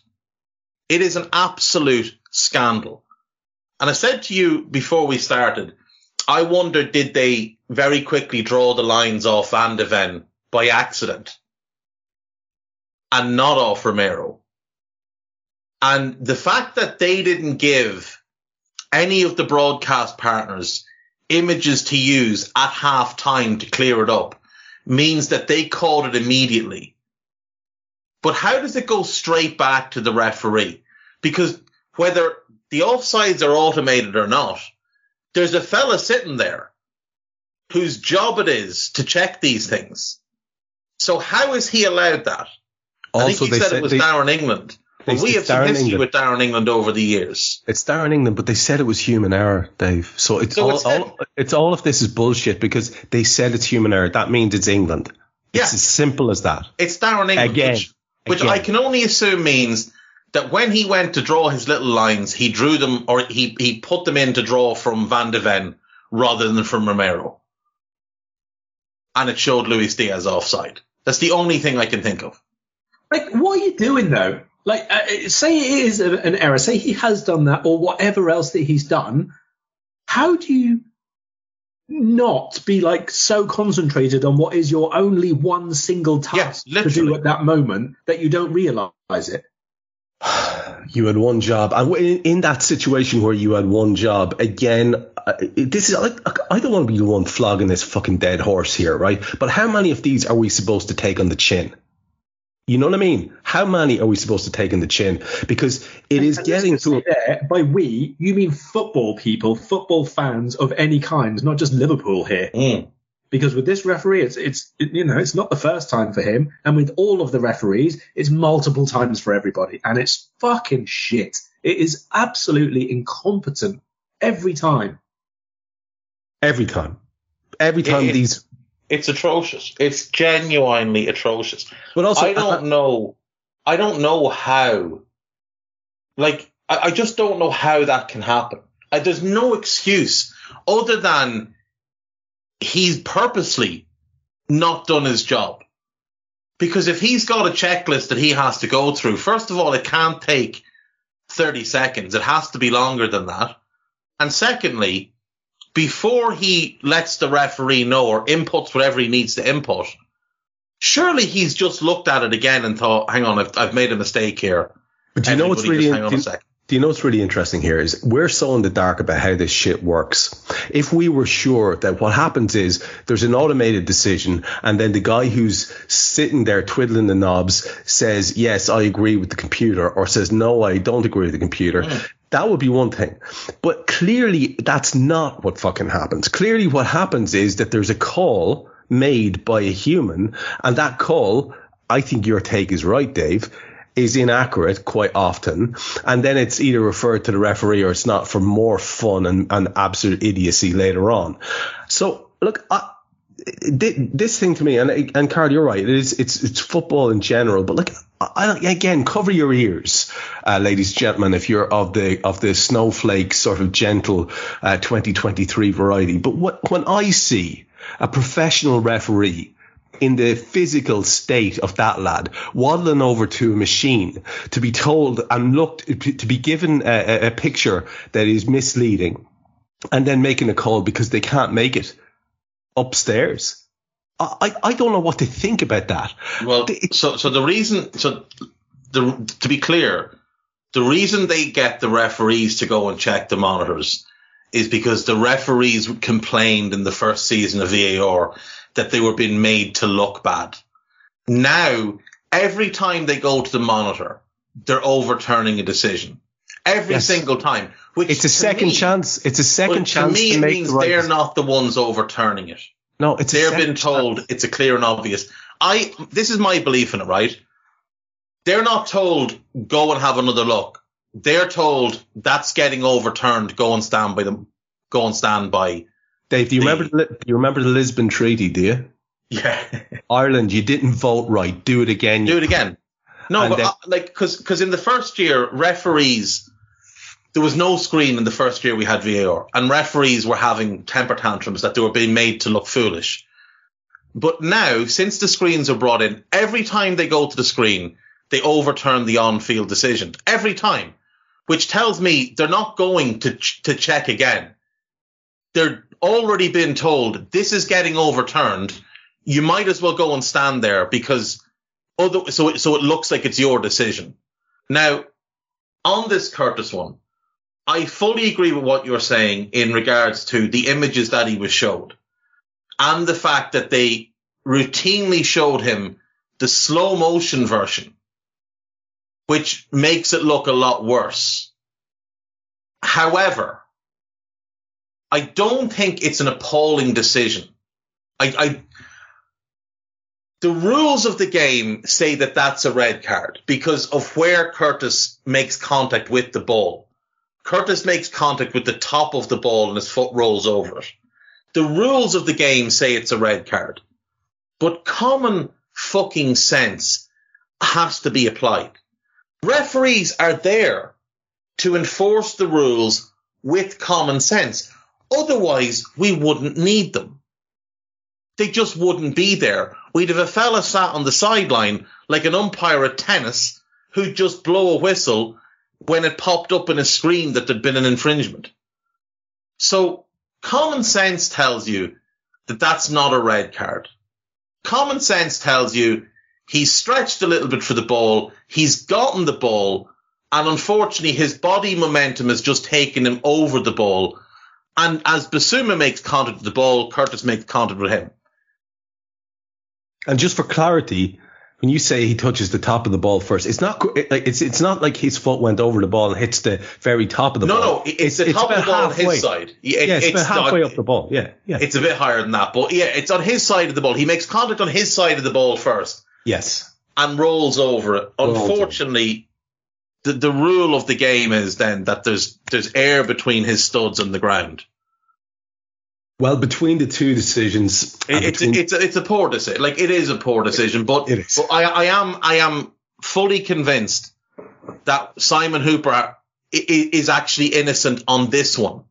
Speaker 2: It is an absolute scandal. And I said to you before we started, I wonder did they very quickly draw the lines off Van de Ven by accident and not off Romero. And the fact that they didn't give any of the broadcast partners images to use at half time to clear it up means that they called it immediately but how does it go straight back to the referee? Because whether the offsides are automated or not, there's a fella sitting there whose job it is to check these things. So how is he allowed that? Also, I think he said, said, it was they, Darren England. But we have some Darren history England. with Darren England over the years.
Speaker 1: It's Darren England, but they said it was human error, Dave. So it's so all, it's, all, it's all of this is bullshit because they said it's human error. That means it's England. It's yeah. as simple as that.
Speaker 2: It's Darren England. Again, which, which Again. I can only assume means that when he went to draw his little lines, he drew them or he, he put them in to draw from Van de Ven rather than from Romero. And it showed Luis Diaz offside. That's the only thing I can think of.
Speaker 3: Like, what are you doing though? Like, uh, say it is an error. Say he has done that or whatever else that he's done. How do you not be like so concentrated on what is your only one single task
Speaker 2: yes,
Speaker 3: to do at that moment that you don't realize it. [sighs]
Speaker 1: You had one job, and in that situation where you had one job, again, uh, this is I, I don't want to be the one flogging this fucking dead horse here, right? But how many of these are we supposed to take on the chin? You know what I mean? How many are we supposed to take in the chin? Because it is and, getting to.
Speaker 3: There, by we, you mean football people, football fans of any kind, not just Liverpool here.
Speaker 2: Mm.
Speaker 3: Because with this referee, it's it's you know it's not the first time for him, and with all of the referees, it's multiple times for everybody, and it's fucking shit. It is absolutely incompetent every time.
Speaker 1: Every time. Every time it, these
Speaker 2: it's atrocious. It's genuinely atrocious. But also, I don't I, know. I don't know how. Like, I, I just don't know how that can happen. Uh, there's no excuse other than he's purposely not done his job. Because if he's got a checklist that he has to go through, first of all, it can't take 30 seconds. It has to be longer than that. And secondly, before he lets the referee know or inputs whatever he needs to input, surely he's just looked at it again and thought, hang on, I've, I've made a mistake here.
Speaker 1: But do you know what's really
Speaker 2: hang
Speaker 1: do you- do you know what's really interesting here is we're so in the dark about how this shit works. If we were sure that what happens is there's an automated decision and then the guy who's sitting there twiddling the knobs says, yes, I agree with the computer or says, no, I don't agree with the computer. Mm. That would be one thing. But clearly that's not what fucking happens. Clearly what happens is that there's a call made by a human and that call, I think your take is right, Dave, is inaccurate quite often. And then it's either referred to the referee or it's not for more fun and, and absolute idiocy later on. So look, I, this thing to me, and and Karl, you're right. It is it's it's football in general, but like I, again, cover your ears, uh, ladies and gentlemen, if you're of the of the snowflake sort of gentle uh, 2023 variety. But what when I see a professional referee in the physical state of that lad, waddling over to a machine to be told and looked to be given a, a- a picture that is misleading, and then making a call because they can't make it upstairs. I, I don't know what to think about that.
Speaker 2: Well, so so the reason so the to be clear, the reason they get the referees to go and check the monitors is because the referees complained in the first season of VAR that they were being made to look bad. Now, every time they go to the monitor, they're overturning a decision. Every
Speaker 1: Yes.
Speaker 2: single time. Which
Speaker 1: It's a second
Speaker 2: me-
Speaker 1: chance. It's a second
Speaker 2: well,
Speaker 1: chance
Speaker 2: to me,
Speaker 1: to
Speaker 2: it
Speaker 1: make
Speaker 2: means
Speaker 1: the right.
Speaker 2: they're
Speaker 1: decision.
Speaker 2: not the ones overturning it
Speaker 1: no, it's
Speaker 2: they're
Speaker 1: second
Speaker 2: being told it's a clear and obvious. I this is my belief in it, right? They're not told go and have another look. They're told that's getting overturned. Go and stand by them. Go and stand by.
Speaker 1: Dave, do you
Speaker 2: the-
Speaker 1: remember? The, do you remember the Lisbon Treaty? Do you?
Speaker 2: Yeah, [laughs]
Speaker 1: Ireland, you didn't vote right. Do it again.
Speaker 2: do it again. No,
Speaker 1: And
Speaker 2: but
Speaker 1: then-
Speaker 2: uh, like because because in the first year, referees there was no screen in the first year we had VAR, and referees were having temper tantrums that they were being made to look foolish. But now, since the screens are brought in, every time they go to the screen, they overturn the on-field decision every time, which tells me they're not going to ch- to check again. They're already been told this is getting overturned. You might as well go and stand there because other so it, so it looks like it's your decision. Now, on this Curtis one, I fully agree with what you're saying in regards to the images that he was showed and the fact that they routinely showed him the slow motion version, which makes it look a lot worse. However, I don't think it's an appalling decision. I, I, the rules of the game say that that's a red card because of where Curtis makes contact with the ball. Curtis makes contact with the top of the ball and his foot rolls over it. The rules of the game say it's a red card, but common fucking sense has to be applied. Referees are there to enforce the rules with common sense. Otherwise, we wouldn't need them. They just wouldn't be there. We'd have a fella sat on the sideline like an umpire at tennis who'd just blow a whistle when it popped up in a screen that there'd been an infringement. So common sense tells you that that's not a red card. Common sense tells you he's stretched a little bit for the ball, he's gotten the ball, and unfortunately his body momentum has just taken him over the ball. And as Bissouma makes contact with the ball, Curtis makes contact with him.
Speaker 1: And just for clarity, when you say he touches the top of the ball first, it's not like it's it's not like his foot went over the ball and hits the very top of the
Speaker 2: No,
Speaker 1: ball.
Speaker 2: no, it- it's, the top of the ball on his side. Yeah, it-
Speaker 1: Yeah, it's, about halfway
Speaker 2: not-
Speaker 1: up the ball. Yeah, yeah.
Speaker 2: It's a bit higher than that, but yeah, it's on his side of the ball. He makes contact on his side of the ball first
Speaker 1: yes.
Speaker 2: and rolls over it.
Speaker 1: Rolls over.
Speaker 2: Unfortunately, the the rule of the game is then that there's there's air between his studs and the ground.
Speaker 1: Well, between the two decisions, uh,
Speaker 2: It, it's
Speaker 1: between-
Speaker 2: it's a, it's a poor decision. Like it is a poor decision, but, but I I am I am fully convinced that Simon Hooper is actually innocent on this one.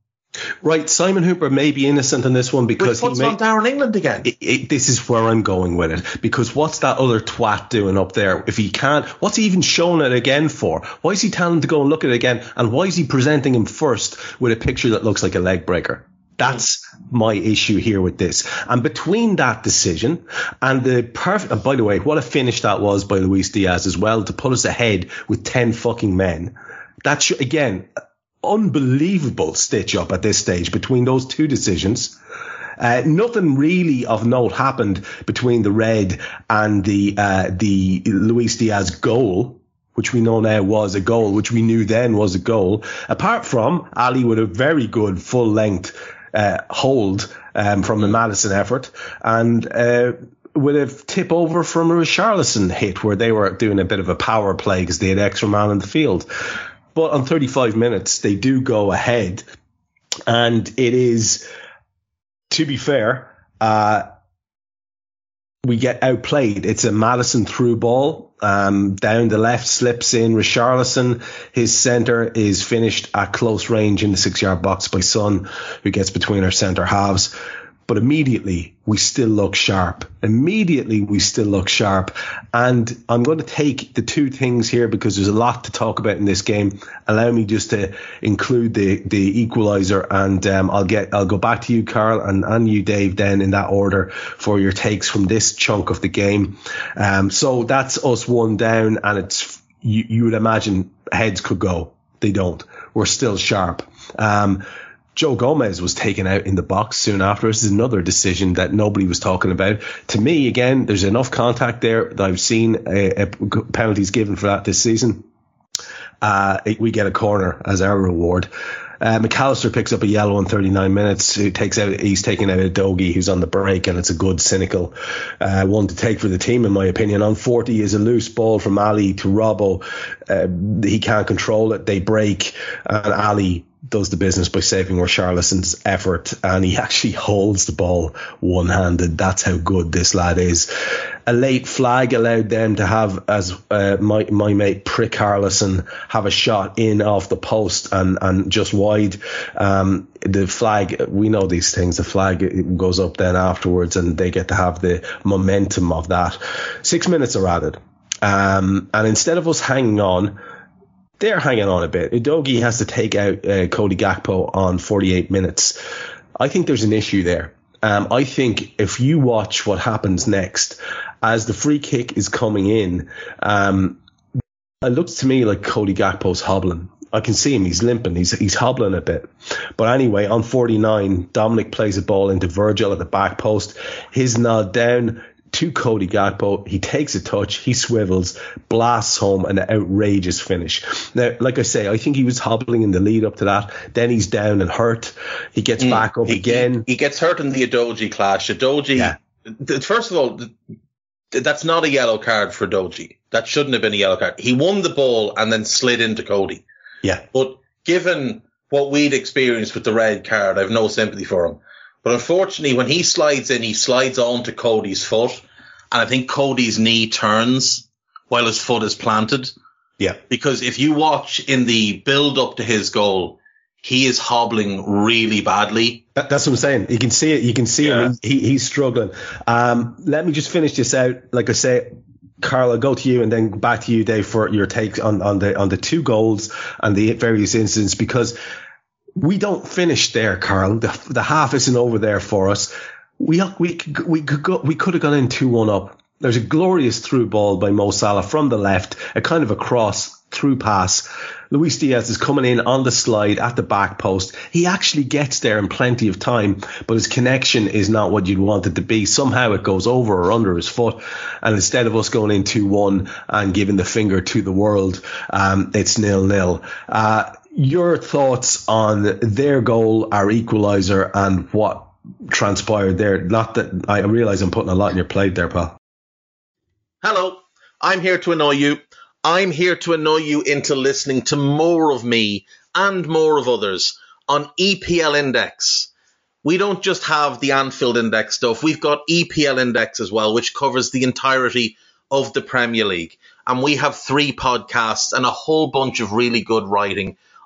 Speaker 1: Right, Simon Hooper may be innocent on this one because
Speaker 2: Which
Speaker 1: he may.
Speaker 2: on Darren England again.
Speaker 1: It, it, this is where I'm going with it because what's that other twat doing up there? If he can't, what's he even showing it again for? Why is he telling him to go and look at it again? And why is he presenting him first with a picture that looks like a leg breaker? That's my issue here with this. And between that decision and the perfect, and by the way, what a finish that was by Luis Diaz as well to put us ahead with 10 fucking men. That's again, unbelievable stitch up at this stage between those two decisions. Uh, nothing really of note happened between the red and the uh, the Luis Diaz goal, which we know now was a goal, which we knew then was a goal. Apart from Ali with a very good full length uh, hold um, from the Maddison effort, and uh, with a tip over from a Richarlison hit where they were doing a bit of a power play because they had extra man in the field. But on 35 minutes, they do go ahead. And it is, to be fair, uh, we get outplayed. It's a Maddison through ball. Um, down the left slips in Richarlison. His centre is finished at close range in the six yard box by Son, who gets between our centre halves. But immediately we still look sharp. Immediately we still look sharp. And I'm going to take the two things here because there's a lot to talk about in this game. Allow me just to include the, the equalizer and um, I'll get, I'll go back to you, Karl, and, and you, Dave, then in that order for your takes from this chunk of the game. Um, so that's us one down and it's, you, you would imagine heads could go. They don't. We're still sharp. Um, Joe Gomez was taken out in the box soon after. This is another decision that nobody was talking about. To me, again, there's enough contact there that I've seen uh, penalties given for that this season. Uh, we get a corner as our reward. Uh, Mac Allister picks up a yellow in 39 minutes. He takes out, he's taking out Udogie, who's on the break, and it's a good cynical uh, one to take for the team, in my opinion. On 40 is a loose ball from Ali to Robbo. Uh, he can't control it. They break, and Ali does the business by saving Richarlison's effort and he actually holds the ball one handed. That's how good this lad is. A late flag allowed them to have, as uh, my, my mate Prick Harlison, have a shot in off the post and, and just wide. Um, the flag, we know these things, the flag goes up then afterwards and they get to have the momentum of that. Six minutes are added. Um, and instead of us hanging on, they're hanging on a bit. Udogie has to take out uh, Cody Gakpo on 48 minutes. I think there's an issue there. Um, I think if you watch what happens next, as the free kick is coming in, um, it looks to me like Cody Gakpo's hobbling. I can see him. He's limping. He's he's hobbling a bit. But anyway, on 49, Dominic plays a ball into Virgil at the back post. His nod down to Cody Gakpo. He takes a touch, he swivels, blasts home an outrageous finish. Now, like I say, I think he was hobbling in the lead up to that. Then he's down and hurt. He gets mm, back up
Speaker 2: he,
Speaker 1: again.
Speaker 2: He, he, gets hurt in the Udogie clash. Udogie, yeah. first of all, that's not a yellow card for Doji. That shouldn't have been a yellow card. He won the ball and then slid into Cody.
Speaker 1: Yeah.
Speaker 2: But given what we'd experienced with the red card, I have no sympathy for him. But unfortunately, when he slides in, he slides onto Cody's foot, and I think Cody's knee turns while his foot is planted.
Speaker 1: Yeah.
Speaker 2: Because if you watch in the build up to his goal, he is hobbling really badly.
Speaker 1: That, that's what I'm saying. You can see it. You can see yeah. him. He, he's struggling. Um, let me just finish this out. Like I say, Karl, I'll go to you and then back to you, Dave, for your take on, on the on the two goals and the various incidents because we don't finish there, Karl. The, the half isn't over there for us. We we we could go, we could have gone in two one up. There's a glorious through ball by Mo Salah from the left, a kind of a cross through pass. Luis Diaz is coming in on the slide at the back post. He actually gets there in plenty of time, but his connection is not what you'd want it to be. Somehow it goes over or under his foot. And instead of us going in 2-1 and giving the finger to the world, um, it's nil-nil. Uh, your thoughts on their goal, our equaliser, and what transpired there? Not that I realize I'm putting a lot in your plate there, pal.
Speaker 2: Hello, I'm here to annoy you. I'm here to annoy you into listening to more of me and more of others on EPL Index. We don't just have the Anfield Index stuff, we've got EPL Index as well, which covers the entirety of the Premier League. And we have three podcasts and a whole bunch of really good writing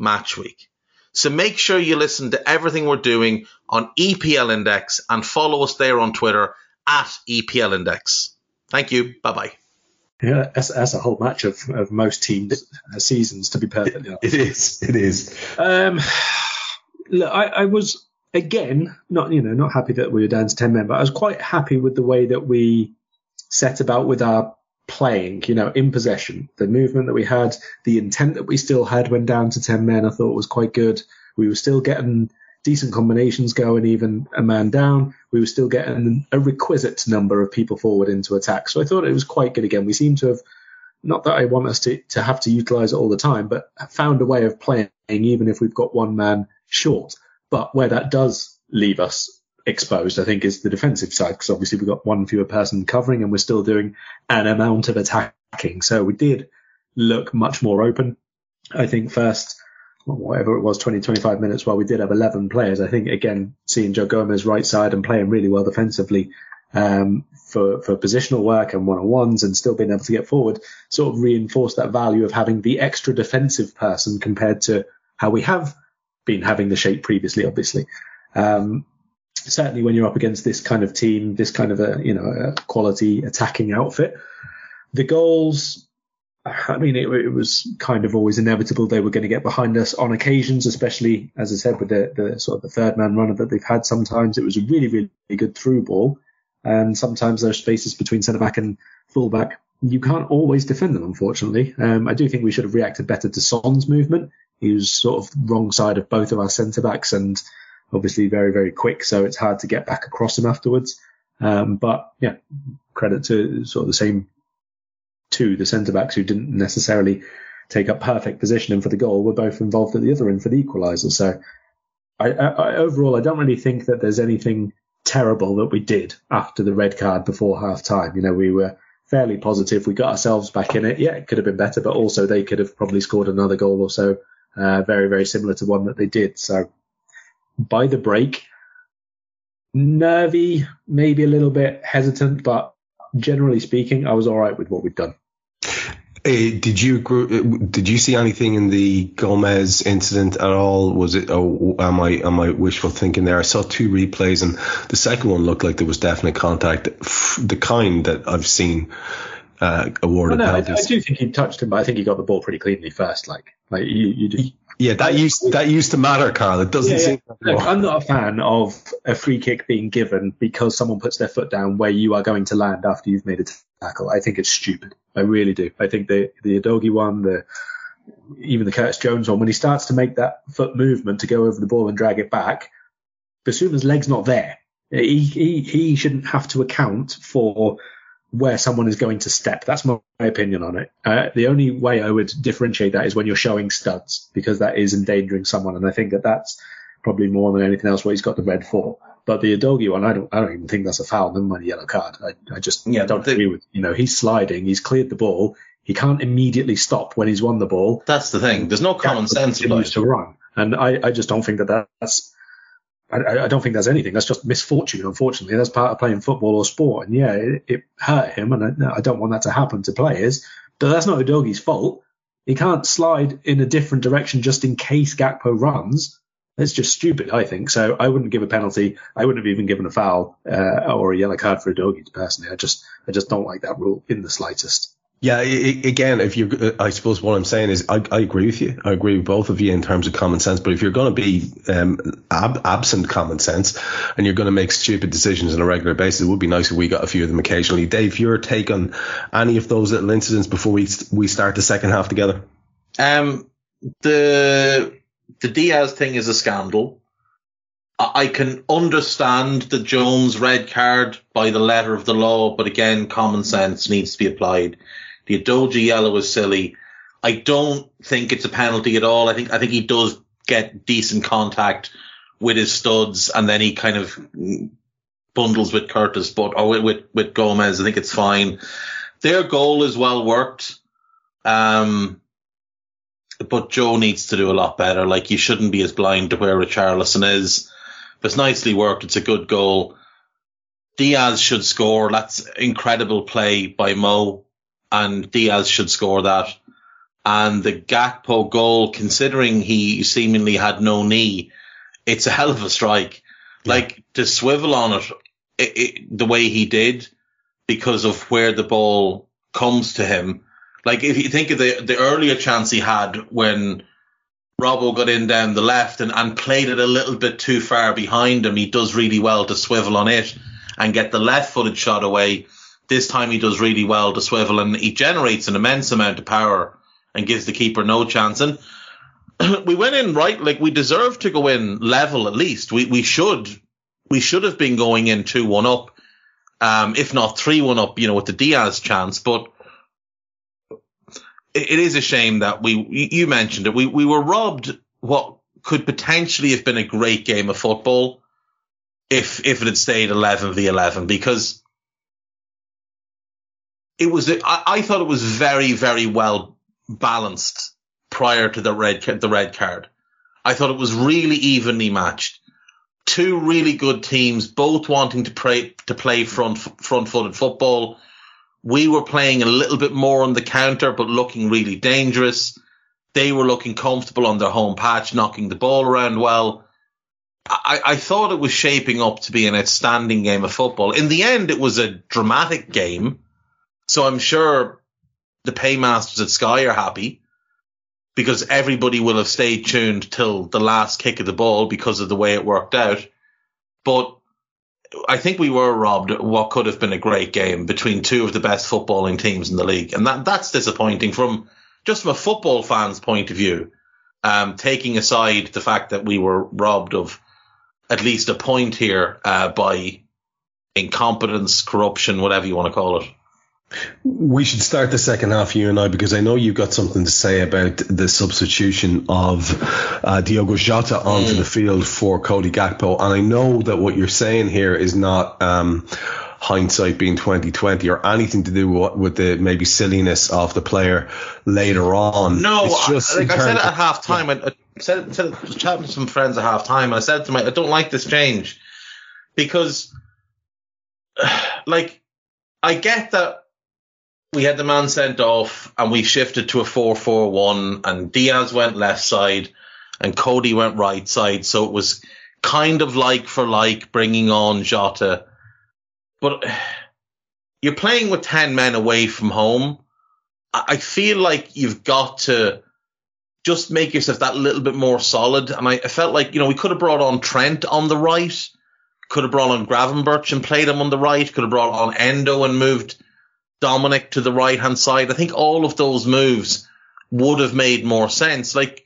Speaker 2: match week. So make sure you listen to everything we're doing on EPL Index and follow us there on Twitter at EPL Index. Thank you. Bye bye.
Speaker 3: Yeah, that's, that's a whole match of, of most teams' uh, seasons, to be perfectly honest.
Speaker 1: It is. It is.
Speaker 3: Um, look, I, I was again not you know not happy that we were down to ten men, but I was quite happy with the way that we set about with our playing. You know, in possession, the movement that we had, the intent that we still had when down to ten men, I thought was quite good. We were still getting decent combinations going, even a man down. We were still getting a requisite number of people forward into attack. So I thought it was quite good again. We seem to have not that I want us to, to have to utilize it all the time, but found a way of playing even if we've got one man short. But where that does leave us exposed, I think, is the defensive side because obviously we've got one fewer person covering and we're still doing an amount of attacking. So we did look much more open. I think first, whatever it was, 20, 25 minutes while we did have 11 players. I think again, seeing Joe Gomez right side and playing really well defensively, um, for, for positional work and one-on-ones and still being able to get forward sort of reinforced that value of having the extra defensive person compared to how we have been having the shape previously, obviously. Um, certainly when you're up against this kind of team, this kind of a, you know, a quality attacking outfit, the goals, I mean, it, it was kind of always inevitable they were going to get behind us on occasions, especially as I said with the, the sort of the third man runner that they've had. Sometimes it was a really, really good through ball. And sometimes there's spaces between centre back and full back. You can't always defend them, unfortunately. Um, I do think we should have reacted better to Son's movement. He was sort of wrong side of both of our centre backs and obviously very, very quick. So it's hard to get back across him afterwards. Um, but yeah, credit to sort of the same two, the centre backs who didn't necessarily take up perfect positioning for the goal were both involved at the other end for the equaliser. So I, I, I, overall, I don't really think that there's anything terrible that we did after the red card before half time. You know, we were fairly positive. We got ourselves back in it. Yeah, it could have been better, but also they could have probably scored another goal or so, uh, very, very similar to one that they did. So by the break, nervy, maybe a little bit hesitant, but generally speaking, I was all right with what we'd done.
Speaker 1: Uh, did you agree, did you see anything in the Gomez incident at all? Was it oh am I am I wishful thinking there? I saw two replays and the second one looked like there was definite contact, the kind that I've seen uh, awarded
Speaker 3: well, no, I. I, do think he touched him, but I think he got the ball pretty cleanly first. Like like you, you just
Speaker 1: yeah, that used that used to matter, Karl. It doesn't
Speaker 3: yeah,
Speaker 1: seem.
Speaker 3: yeah. Look, I'm not a fan of a free kick being given because someone puts their foot down where you are going to land after you've made a tackle. I think it's stupid. I really do. I think the the Udogie one, the even the Curtis Jones one, when he starts to make that foot movement to go over the ball and drag it back, Bissouma's leg's not there. He he he shouldn't have to account for where someone is going to step. That's my opinion on it. Uh, the only way I would differentiate that is when you're showing studs because that is endangering someone, and I think that that's probably more than anything else what he's got the red for. But the Udogie one, I don't, I don't even think that's a foul. Never mind a yellow card. I, I just
Speaker 2: Yeah,
Speaker 3: don't
Speaker 2: the-
Speaker 3: agree with. You know, he's sliding. He's cleared the ball. He can't immediately stop when he's won the ball.
Speaker 2: That's the thing. There's no common sense about
Speaker 3: continues to run, and I, I just don't think that that's. I, I don't think that's anything. That's just misfortune. Unfortunately, that's part of playing football or sport. And yeah, it, it hurt him, and I, I don't want that to happen to players. But that's not Udogie's fault. He can't slide in a different direction just in case Gakpo runs. It's just stupid, I think. So I wouldn't give a penalty. I wouldn't have even given a foul uh, or a yellow card for Udogi personally. I just, I just don't like that rule in the slightest.
Speaker 1: Yeah, again, if you, I suppose what I'm saying is, I, I agree with you. I agree with both of you in terms of common sense. But if you're going to be um, ab- absent common sense and you're going to make stupid decisions on a regular basis, it would be nice if we got a few of them occasionally. Dave, your take on any of those little incidents before we we start the second half together?
Speaker 2: Um, the the Diaz thing is a scandal. I can understand the Jones red card by the letter of the law, but again, common sense needs to be applied. The Udogie yellow is silly. I don't think it's a penalty at all. I think I think he does get decent contact with his studs, and then he kind of bundles with Curtis, but or with with Gomez. I think it's fine. Their goal is well worked. Um, but Joe needs to do a lot better. Like you shouldn't be as blind to where Richarlison is. But it's nicely worked. It's a good goal. Diaz should score. That's incredible play by Mo, and Diaz should score that. And the Gakpo goal, considering he seemingly had no knee, it's a hell of a strike. Yeah. Like to swivel on it, it, it, the way he did, because of where the ball comes to him. Like if you think of the the earlier chance he had when Robbo got in down the left and, and played it a little bit too far behind him, he does really well to swivel on it and get the left footed shot away. This time he does really well to swivel and he generates an immense amount of power and gives the keeper no chance. And [clears throat] we went in right, like we deserve to go in level at least. We we should we should have been going in two one up, um, if not three one up, you know, with the Diaz chance. But it, it is a shame that we you mentioned it. We we were robbed what could potentially have been a great game of football if if it had stayed eleven v eleven because it was I, I thought it was very very well balanced prior to the red the red card. I thought it was really evenly matched. Two really good teams, both wanting to play to play front front footed football. We were playing a little bit more on the counter, but looking really dangerous. They were looking comfortable on their home patch, knocking the ball around well. I, I thought it was shaping up to be an outstanding game of football. In the end, it was a dramatic game. So I'm sure the paymasters at Sky are happy because everybody will have stayed tuned till the last kick of the ball because of the way it worked out. But I think we were robbed what could have been a great game between two of the best footballing teams in the league. And that, that's disappointing from just from a football fan's point of view. Um, taking aside the fact that we were robbed of at least a point here, uh, by incompetence, corruption, whatever you want to call it.
Speaker 1: We should start the second half, you and I, because I know you've got something to say about the substitution of uh, Diogo Jota onto mm. the field for Cody Gakpo, and I know that what you're saying here is not um, hindsight being 2020 or anything to do with, with, the maybe silliness of the player later on.
Speaker 2: No, it's just I, like I said it at half time. Yeah. I, I said, said was chatting to some friends at half time, and I said to my, I don't like this change because, [sighs] like, I get that we had the man sent off and we shifted to a 4-4-1 and Diaz went left side and Cody went right side. So it was kind of like for like bringing on Jota. But [sighs] you're playing with 10 men away from home. I feel like you've got to just make yourself that little bit more solid. And I, felt like, you know, we could have brought on Trent on the right, could have brought on Gravenberch and played him on the right, could have brought on Endo and moved – Dominic to the right hand side. I think all of those moves would have made more sense. Like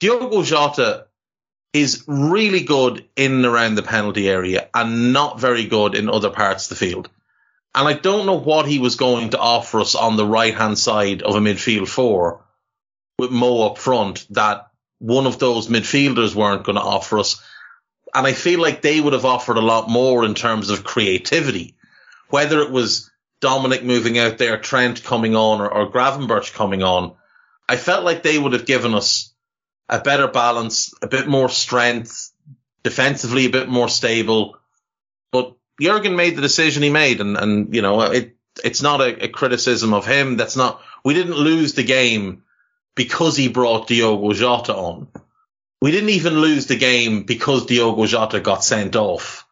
Speaker 2: Diogo Jota is really good in and around the penalty area and not very good in other parts of the field. And I don't know what he was going to offer us on the right hand side of a midfield four with Mo up front that one of those midfielders weren't going to offer us. And I feel like they would have offered a lot more in terms of creativity, whether it was Dominic moving out there, Trent coming on, or, or Gravenberch coming on, I felt like they would have given us a better balance, a bit more strength, defensively a bit more stable. But Jurgen made the decision he made, and, and you know, it it's not a, a criticism of him. That's not. We didn't lose the game because he brought Diogo Jota on. We didn't even lose the game because Diogo Jota got sent off.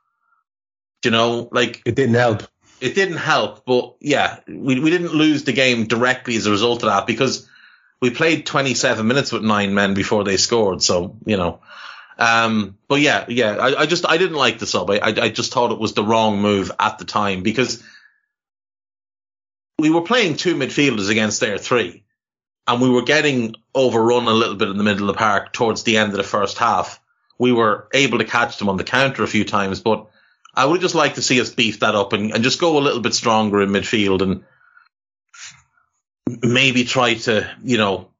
Speaker 2: You know, like
Speaker 1: it didn't help
Speaker 2: it didn't help, but yeah, we, we didn't lose the game directly as a result of that because we played 27 minutes with nine men before they scored. So, you know, um, but yeah, yeah, I, I just, I didn't like the sub. I, I just thought it was the wrong move at the time because we were playing two midfielders against their three and we were getting overrun a little bit in the middle of the park towards the end of the first half. We were able to catch them on the counter a few times, but I would just like to see us beef that up and, and just go a little bit stronger in midfield and maybe try to, you know,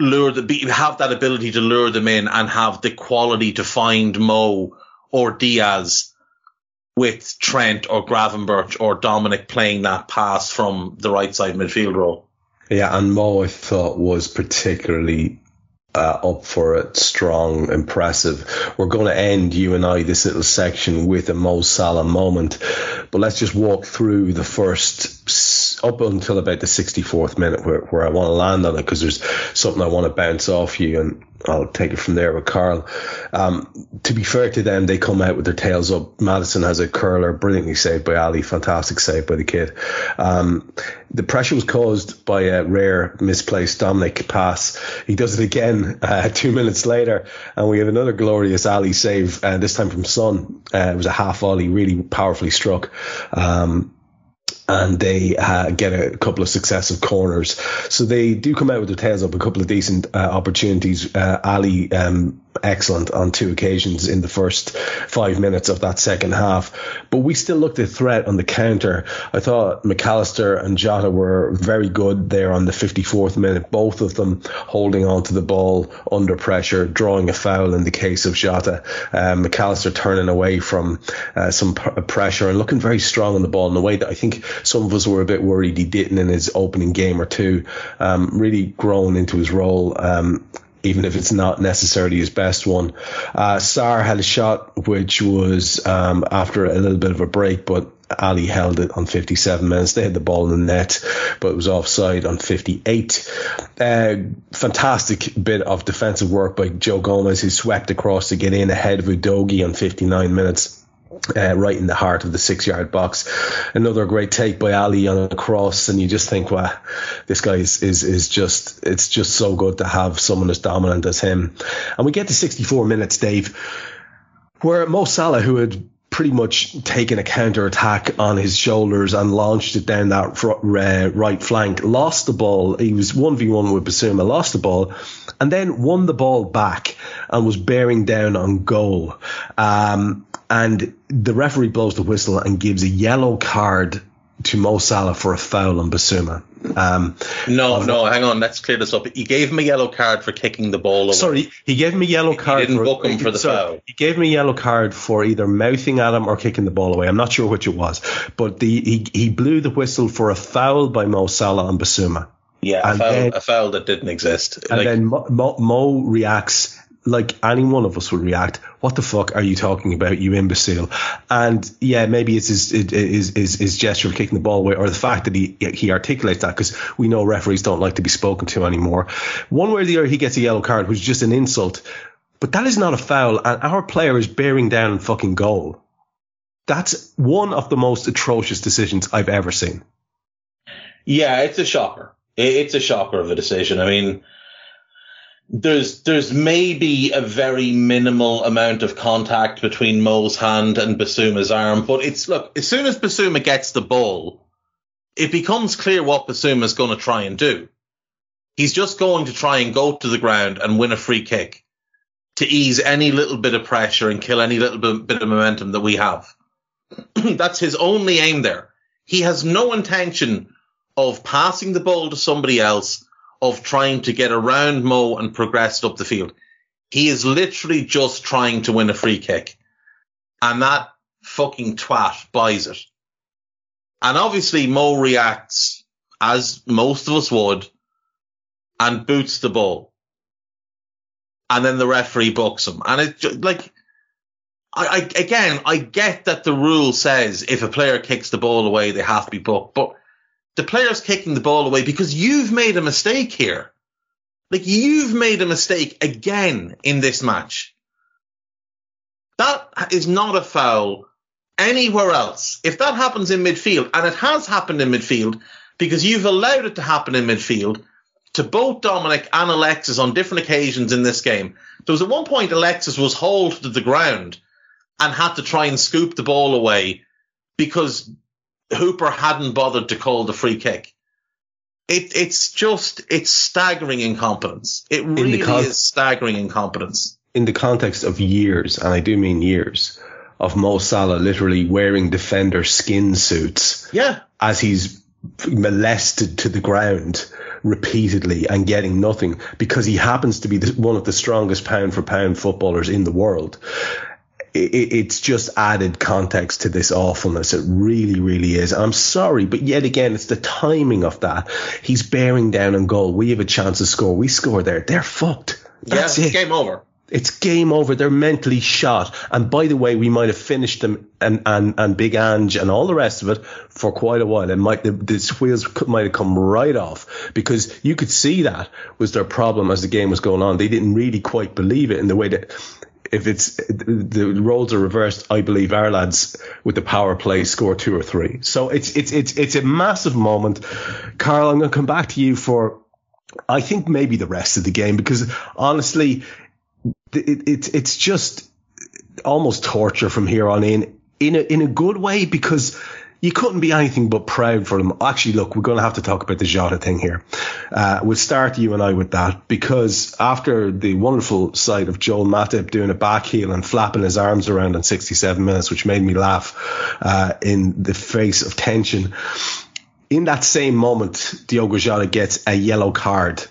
Speaker 2: lure the, have that ability to lure them in and have the quality to find Mo or Diaz with Trent or Gravenberch or Dominic playing that pass from the right side midfield role.
Speaker 1: Yeah, and Mo I thought was particularly uh, up for it, strong, impressive. We're going to end you and I this little section with a Mo Salah moment, but let's just walk through the first up until about the 64th minute where, where I want to land on it because there's something I want to bounce off you and I'll take it from there with Karl. Um, to be fair to them, they come out with their tails up. Maddison has a curler, brilliantly saved by Ali, fantastic save by the kid. Um, the pressure was caused by a rare misplaced Dominic pass. He does it again uh, [laughs] two minutes later, and we have another glorious Ali save, uh, this time from Son. Uh, it was a half volley, really powerfully struck. Um, and they uh, get a couple of successive corners. So they do come out with their tails up a couple of decent uh, opportunities. Uh, Ali um, excellent on two occasions in the first five minutes of that second half. But we still looked at threat on the counter. I thought Mac Allister and Jota were very good there on the 54th minute, both of them holding on to the ball under pressure, drawing a foul in the case of Jota. Um, Mac Allister turning away from uh, some pressure and looking very strong on the ball in a way that I think some of us were a bit worried he didn't in his opening game or two. Um, really grown into his role. Um, even if it's not necessarily his best one. Uh, Sarr had a shot which was um, after a little bit of a break, but Ali held it on 57 minutes. They had the ball in the net, but it was offside on 58. Uh, fantastic bit of defensive work by Joe Gomez, who swept across to get in ahead of Udogie on 59 minutes uh, right in the heart of the six yard box. Another great take by Ali on a cross, and you just think, wow, this guy is, is, is just, it's just so good to have someone as dominant as him. And we get to 64 minutes, Dave, where Mo Salah, who had pretty much taken a counter attack on his shoulders and launched it down that uh, right flank. Lost the ball. He was 1v1 with Bissouma, lost the ball, and then won the ball back and was bearing down on goal. Um, and the referee blows the whistle and gives a yellow card to Mo Salah for a foul on Bissouma. Um,
Speaker 2: no, no, hang on. Let's clear this up. He gave him a yellow card for kicking the ball away.
Speaker 1: Sorry, he gave him a yellow card.
Speaker 2: He didn't for, book him for the sorry, foul.
Speaker 1: He gave him a yellow card for either mouthing at him or kicking the ball away. I'm not sure which it was, but the he, he blew the whistle for a foul by Mo Salah on Bissouma.
Speaker 2: Yeah, a foul, then, a foul, that didn't exist.
Speaker 1: And like, then Mo, Mo, Mo reacts like any one of us would react. What the fuck are you talking about, you imbecile? And yeah, maybe it's his his his, his gesture of kicking the ball away, or the fact that he he articulates that because we know referees don't like to be spoken to anymore. One way or the other, he gets a yellow card, which is just an insult. But that is not a foul, and our player is bearing down fucking goal. That's one of the most atrocious decisions I've ever seen.
Speaker 2: Yeah, it's a shocker. It's a shocker of a decision. I mean there's there's maybe a very minimal amount of contact between Mo's hand and Bissouma's arm, but it's look as soon as Basuma gets the ball, it becomes clear what Bissouma's going to try and do. He's just going to try and go to the ground and win a free kick to ease any little bit of pressure and kill any little bit, bit of momentum that we have. [clears throat] That's his only aim there. He has no intention of passing the ball to somebody else of trying to get around Mo and progress up the field. He is literally just trying to win a free kick. And that fucking twat buys it. And obviously Mo reacts as most of us would and boots the ball. And then the referee books him. And it like, I, I, again, I get that the rule says if a player kicks the ball away, they have to be booked, but the player's kicking the ball away because you've made a mistake here. Like you've made a mistake again in this match. That is not a foul anywhere else. If that happens in midfield, and it has happened in midfield because you've allowed it to happen in midfield to both Dominic and Alexis on different occasions in this game. There was at one point Alexis was hauled to the ground and had to try and scoop the ball away because Hooper hadn't bothered to call the free kick. It, it's just, it's staggering incompetence. It really con- is staggering incompetence.
Speaker 1: In the context of years, and I do mean years, of Mo Salah literally wearing defender skin suits.
Speaker 2: Yeah.
Speaker 1: As he's molested to the ground repeatedly and getting nothing because he happens to be the, one of the strongest pound for pound footballers in the world. It, it's just added context to this awfulness. It really, really is. I'm sorry, but yet again, it's the timing of that. He's bearing down on goal. We have a chance to score. We score there. They're fucked. That's
Speaker 2: yeah,
Speaker 1: it.
Speaker 2: game over.
Speaker 1: It's game over. They're mentally shot. And by the way, we might have finished them and, and, and Big Ange and all the rest of it for quite a while. And might the, the wheels might have come right off because you could see that was their problem as the game was going on. They didn't really quite believe it in the way that if it's the roles are reversed, I believe our lads with the power play score two or three. So it's it's it's it's a massive moment. Karl, I'm going to come back to you for I think maybe the rest of the game because honestly, it, it, it's just almost torture from here on in, in a, in a good way because you couldn't be anything but proud for them. Actually, look, we're going to have to talk about the Jota thing here. Uh, we'll start you and I with that because after the wonderful sight of Joel Matip doing a back heel and flapping his arms around in 67 minutes, which made me laugh uh, in the face of tension, in that same moment, Diogo Jota gets a yellow card.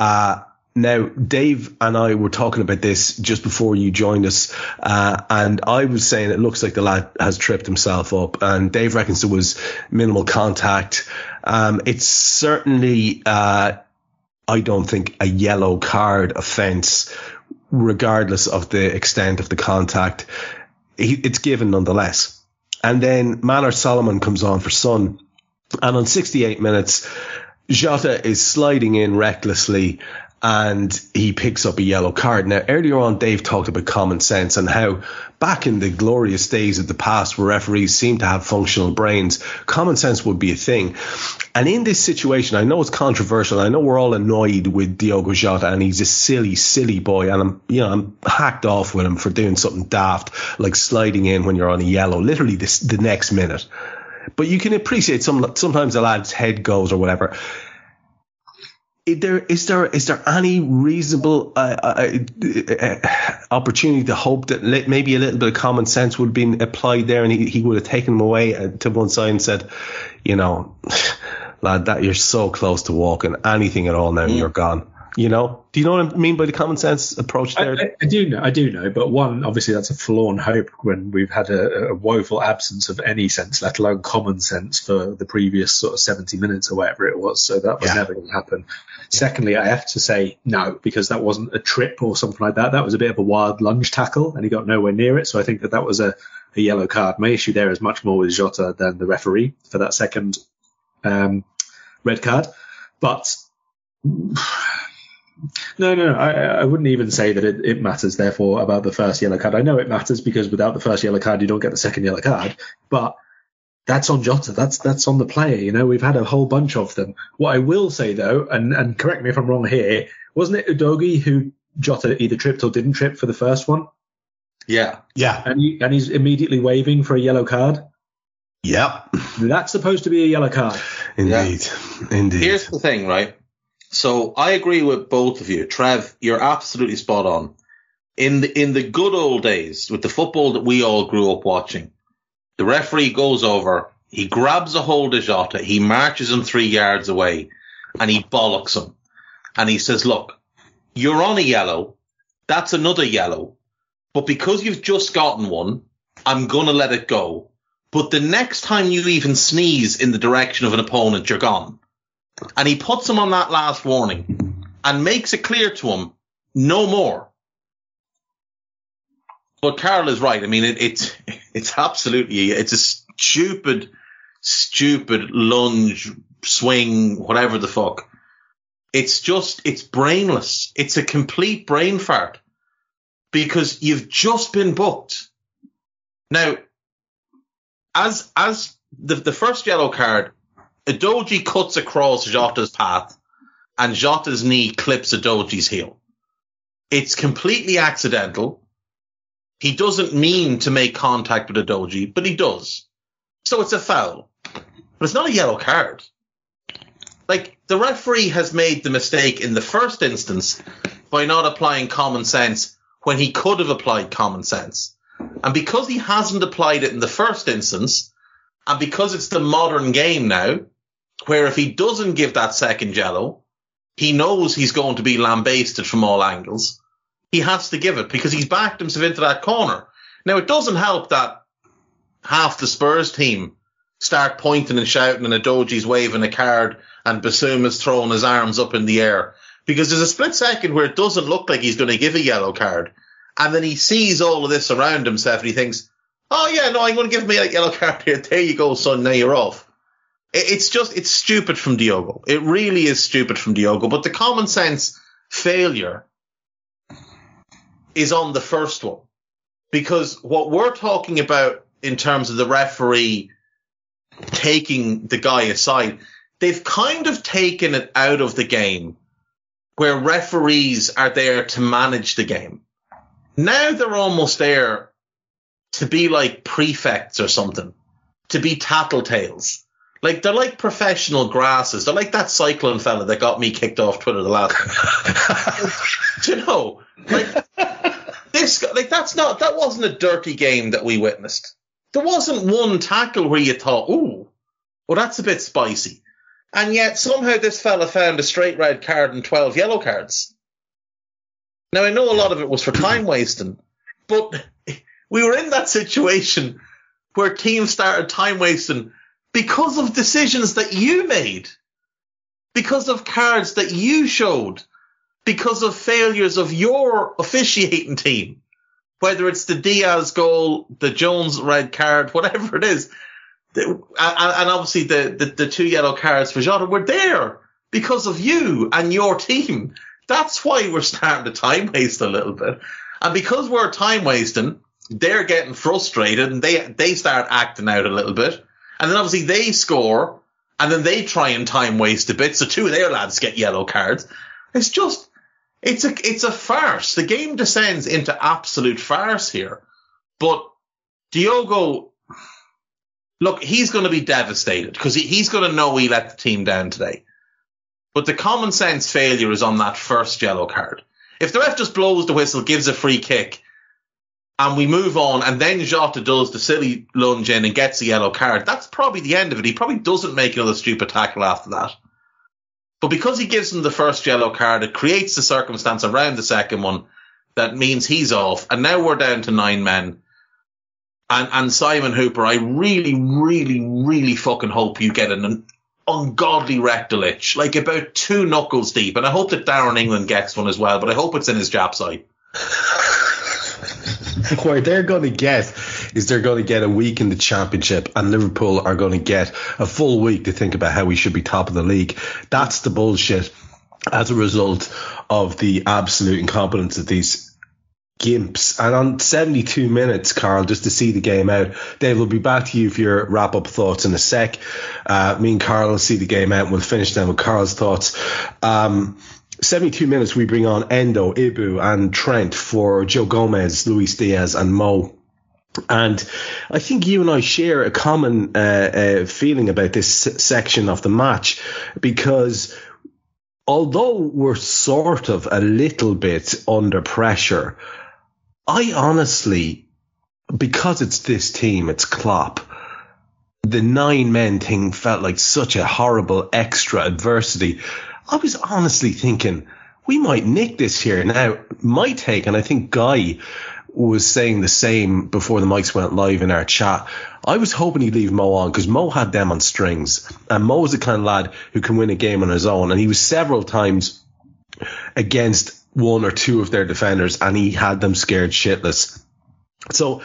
Speaker 1: Uh, now, Dave and I were talking about this just before you joined us, uh, and I was saying it looks like the lad has tripped himself up, and Dave reckons there was minimal contact. Um, it's certainly, uh, I don't think, a yellow card offence, regardless of the extent of the contact. It's given nonetheless. And then Manor Solomon comes on for Son, and on 68 minutes, Jota is sliding in recklessly and he picks up a yellow card. Now, earlier on, Dave talked about common sense and how back in the glorious days of the past where referees seemed to have functional brains, common sense would be a thing. And in this situation, I know it's controversial. I know we're all annoyed with Diogo Jota and he's a silly, silly boy. And I'm, you know, I'm hacked off with him for doing something daft, like sliding in when you're on a yellow, literally this, the next minute. But you can appreciate some, sometimes a lad's head goes or whatever is there is there is there any reasonable uh, uh, uh, opportunity to hope that maybe a little bit of common sense would have been applied there, and he, he would have taken him away uh, to one side and said, you know, [laughs] lad, that you're so close to walking anything at all now, mm. you're gone. You know, do you know what I mean by the common sense approach there?
Speaker 3: I, I, I do know, I do know, but one, obviously, that's a forlorn hope when we've had a, a, woeful absence of any sense, let alone common sense, for the previous sort of 70 minutes or whatever it was. So that was yeah. never going to happen. Secondly, I have to say no because that wasn't a trip or something like that. That was a bit of a wild lunge tackle, and he got nowhere near it. So I think that that was a, a yellow card. My issue there is much more with Jota than the referee for that second um, red card, but. No, no, I, I wouldn't even say that it, it, matters, therefore, about the first yellow card. I know it matters because without the first yellow card, you don't get the second yellow card, but that's on Jota. That's, that's on the player. You know, we've had a whole bunch of them. What I will say though, and, and correct me if I'm wrong here, wasn't it Udogie who Jota either tripped or didn't trip for the first one?
Speaker 2: Yeah.
Speaker 1: Yeah.
Speaker 3: And, he, and he's immediately waving for a yellow card.
Speaker 1: Yep.
Speaker 3: That's supposed to be a yellow card.
Speaker 1: Indeed. Yeah. Indeed.
Speaker 2: Here's the thing, right? So I agree with both of you. Trev, you're absolutely spot on. In the, in the good old days with the football that we all grew up watching, the referee goes over, he grabs a hold of Jota, he marches him three yards away and he bollocks him. And he says, look, you're on a yellow. That's another yellow. But because you've just gotten one, I'm going to let it go. But the next time you even sneeze in the direction of an opponent, you're gone and he puts him on that last warning and makes it clear to him no more. But Karl is right. I mean, it, it's [laughs] it's absolutely it's a stupid, stupid lunge, swing, whatever the fuck. It's just it's brainless. It's a complete brain fart because you've just been booked. Now, as as the the first yellow card Udogie cuts across Jota's path and Jota's knee clips Udogie's heel. It's completely accidental. He doesn't mean to make contact with Udogie, but he does. So it's a foul. But it's not a yellow card. Like, the referee has made the mistake in the first instance by not applying common sense when he could have applied common sense. And because he hasn't applied it in the first instance, and because it's the modern game now, where if he doesn't give that second yellow, he knows he's going to be lambasted from all angles. He has to give it because he's backed himself into that corner. Now it doesn't help that half the Spurs team start pointing and shouting and Udogie's waving a card and Bissouma's throwing his arms up in the air because there's a split second where it doesn't look like he's going to give a yellow card. And then he sees all of this around himself and he thinks, oh yeah, no, I'm going to give me a yellow card here. There you go, son. Now you're off. It's just, it's stupid from Diogo. It really is stupid from Diogo. But the common sense failure is on the first one. Because what we're talking about in terms of the referee taking the guy aside, they've kind of taken it out of the game where referees are there to manage the game. Now they're almost there to be like prefects or something, to be tattletales. Like they're like professional grasses. They're like that cycling fella that got me kicked off Twitter the last. [laughs] [laughs] Do you know? Like this, like that's not that wasn't a dirty game that we witnessed. There wasn't one tackle where you thought, "Ooh, well that's a bit spicy," and yet somehow this fella found a straight red card and twelve yellow cards. Now I know a lot of it was for time wasting, but we were in that situation where teams started time wasting because of decisions that you made, because of cards that you showed, because of failures of your officiating team, whether it's the Diaz goal, the Jones red card, whatever it is. And obviously the, the, the two yellow cards for Jota were there because of you and your team. That's why we're starting to time waste a little bit. And because we're time wasting, they're getting frustrated and they, they start acting out a little bit. And then obviously they score and then they try and time waste a bit. So two of their lads get yellow cards. It's just, it's a, it's a farce. The game descends into absolute farce here. But Diogo, look, he's going to be devastated because he, he's going to know he let the team down today. But the common sense failure is on that first yellow card. If the ref just blows the whistle, gives a free kick, and we move on, and then Jota does the silly lunge in and gets a yellow card. That's probably the end of it. He probably doesn't make another stupid tackle after that. But because he gives him the first yellow card, it creates the circumstance around the second one that means he's off. And now we're down to nine men. And, and Simon Hooper, I really, really, really fucking hope you get an ungodly rectal itch, like about two knuckles deep. And I hope that Darren England gets one as well, but I hope it's in his jab side. [laughs] [laughs]
Speaker 1: Where they're going to get is they're going to get a week in the championship, and Liverpool are going to get a full week to think about how we should be top of the league. That's the bullshit as a result of the absolute incompetence of these gimps. And on 72 minutes, Karl, just to see the game out, Dave, we'll be back to you for your wrap up thoughts in a sec. Uh, me and Karl will see the game out and we'll finish then with Karl's thoughts. Um, 72 minutes, we bring on Endo, Ibou, and Trent for Joe Gomez, Luis Diaz, and Mo. And I think you and I share a common uh, uh, feeling about this section of the match because although we're sort of a little bit under pressure, I honestly, because it's this team, it's Klopp, the nine men thing felt like such a horrible extra adversity. I was honestly thinking we might nick this here. Now, my take, and I think Guy was saying the same before the mics went live in our chat. I was hoping he'd leave Mo on because Mo had them on strings. And Mo is the kind of lad who can win a game on his own. And he was several times against one or two of their defenders and he had them scared shitless. So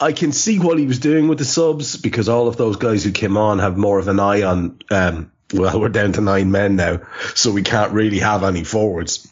Speaker 1: I can see what he was doing with the subs because all of those guys who came on have more of an eye on um, well, we're down to nine men now, so we can't really have any forwards.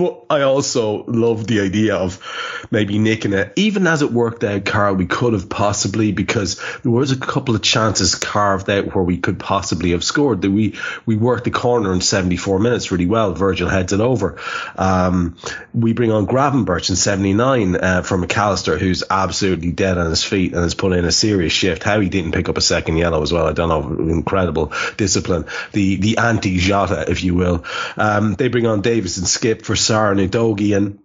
Speaker 1: But I also love the idea of maybe nicking it. Even as it worked out, Karl, we could have possibly because there was a couple of chances carved out where we could possibly have scored. That we we worked the corner in 74 minutes really well. Virgil heads it over. Um, we bring on Gravenberch in 79 uh, for Mac Allister, who's absolutely dead on his feet and has put in a serious shift. How he didn't pick up a second yellow as well, I don't know. Incredible discipline. The the anti Jota, if you will. Um, they bring on Davis and Skipp for Sarr and Udogie and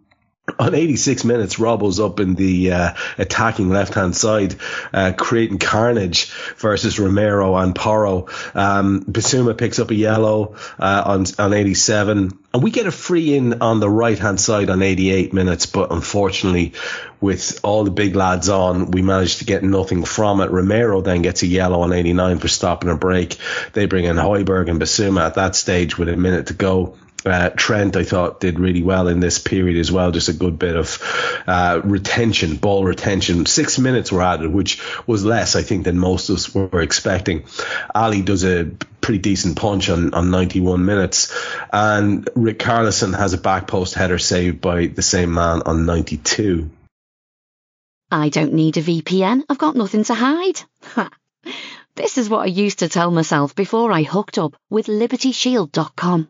Speaker 1: on 86 minutes, Robbo's up in the uh, attacking left hand side, uh, creating carnage versus Romero and Porro. Um, Bissouma picks up a yellow uh, on on 87, and we get a free in on the right hand side on 88 minutes. But unfortunately, with all the big lads on, we managed to get nothing from it. Romero then gets a yellow on 89 for stopping a break. They bring in Højbjerg and Basuma at that stage with a minute to go. Uh, Trent, I thought, did really well in this period as well. Just a good bit of uh, retention, ball retention. Six minutes were added, which was less, I think, than most of us were expecting. Ali does a pretty decent punch on, on 91 minutes. And Richarlison has a back post header saved by the same man on 92.
Speaker 5: I don't need a VPN. I've got nothing to hide. this is what I used to tell myself before I hooked up with LibertyShield.com.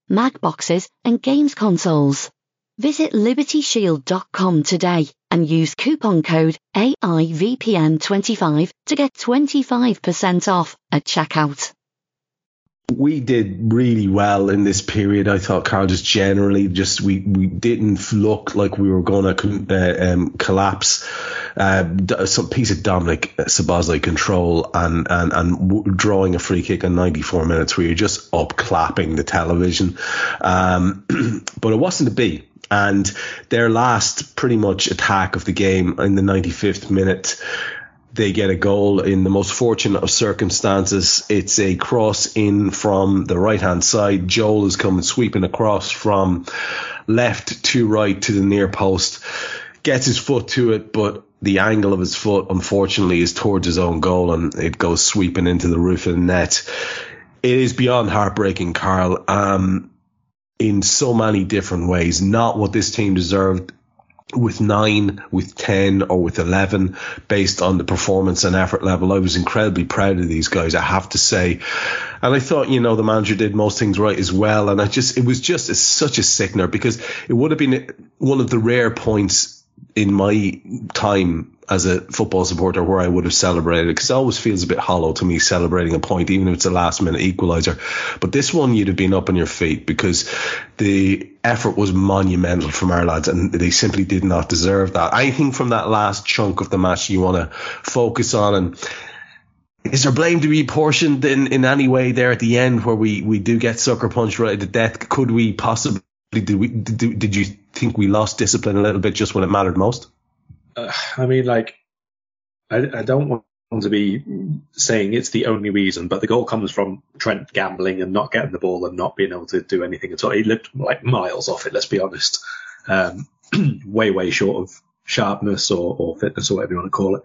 Speaker 5: Mac boxes, and games consoles. Visit libertyshield.com today and use coupon code AIVPN25 to get 25% off at checkout.
Speaker 1: We did really well in this period. I thought Karl just generally just we, we didn't look like we were going to uh, um, collapse uh, some piece of Dominic Szoboszlai control and, and, and drawing a free kick in 94 minutes where you're just up clapping the television. Um, [clears throat] but it wasn't to be. And their last pretty much attack of the game in the 95th minute they get a goal in the most fortunate of circumstances. It's a cross in from the right hand side. Joel is coming sweeping across from left to right to the near post, gets his foot to it, but the angle of his foot, unfortunately, is towards his own goal and it goes sweeping into the roof of the net. It is beyond heartbreaking, Karl, um, in so many different ways. Not what this team deserved with nine, with 10, or with 11, based on the performance and effort level. I was incredibly proud of these guys, I have to say. And I thought, you know, the manager did most things right as well. And I just, it was just a, such a sickener because it would have been one of the rare points in my time as a football supporter where I would have celebrated because it always feels a bit hollow to me celebrating a point, even if it's a last minute equaliser. But this one, you'd have been up on your feet because the effort was monumental from our lads and they simply did not deserve that. Anything from that last chunk of the match you want to focus on and is there blame to be portioned in, in any way there at the end where we, we do get sucker punched right to death? Could we possibly did we did, did you think we lost discipline a little bit just when it mattered most?
Speaker 3: Uh, [sighs] I mean, like, I, I don't want to be saying it's the only reason, but the goal comes from Trent gambling and not getting the ball and not being able to do anything at all. He looked like miles off it, let's be honest. Um, [clears throat] way, way short of sharpness or, or fitness or whatever you want to call it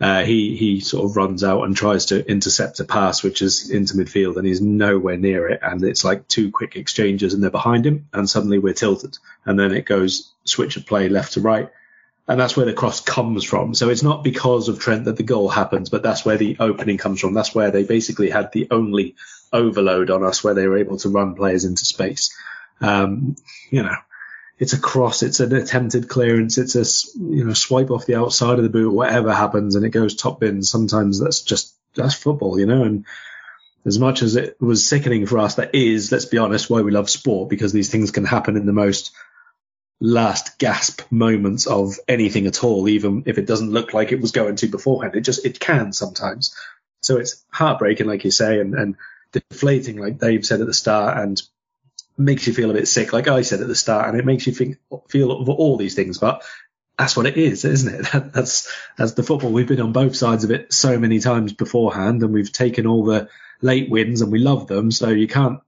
Speaker 3: uh, he he sort of runs out and tries to intercept a pass which is into midfield and he's nowhere near it and it's like two quick exchanges and they're behind him and suddenly we're tilted and then it goes switch of play left to right and that's where the cross comes from so it's not because of Trent that the goal happens but that's where the opening comes from that's where they basically had the only overload on us where they were able to run players into space um, you know it's a cross, it's an attempted clearance, it's a you know swipe off the outside of the boot, whatever happens, and it goes top bin. Sometimes that's just that's football, you know. And as much as it was sickening for us, that is, let's be honest, why we love sport because these things can happen in the most last gasp moments of anything at all, even if it doesn't look like it was going to beforehand. It just it can sometimes. So it's heartbreaking, like you say, and, and deflating, like Dave said at the start, and makes you feel a bit sick, like I said at the start, and it makes you think feel all these things. But that's what it is, isn't it? [laughs] That, that's that's the football. We've been on both sides of it so many times beforehand, and we've taken all the late wins and we love them. So you can't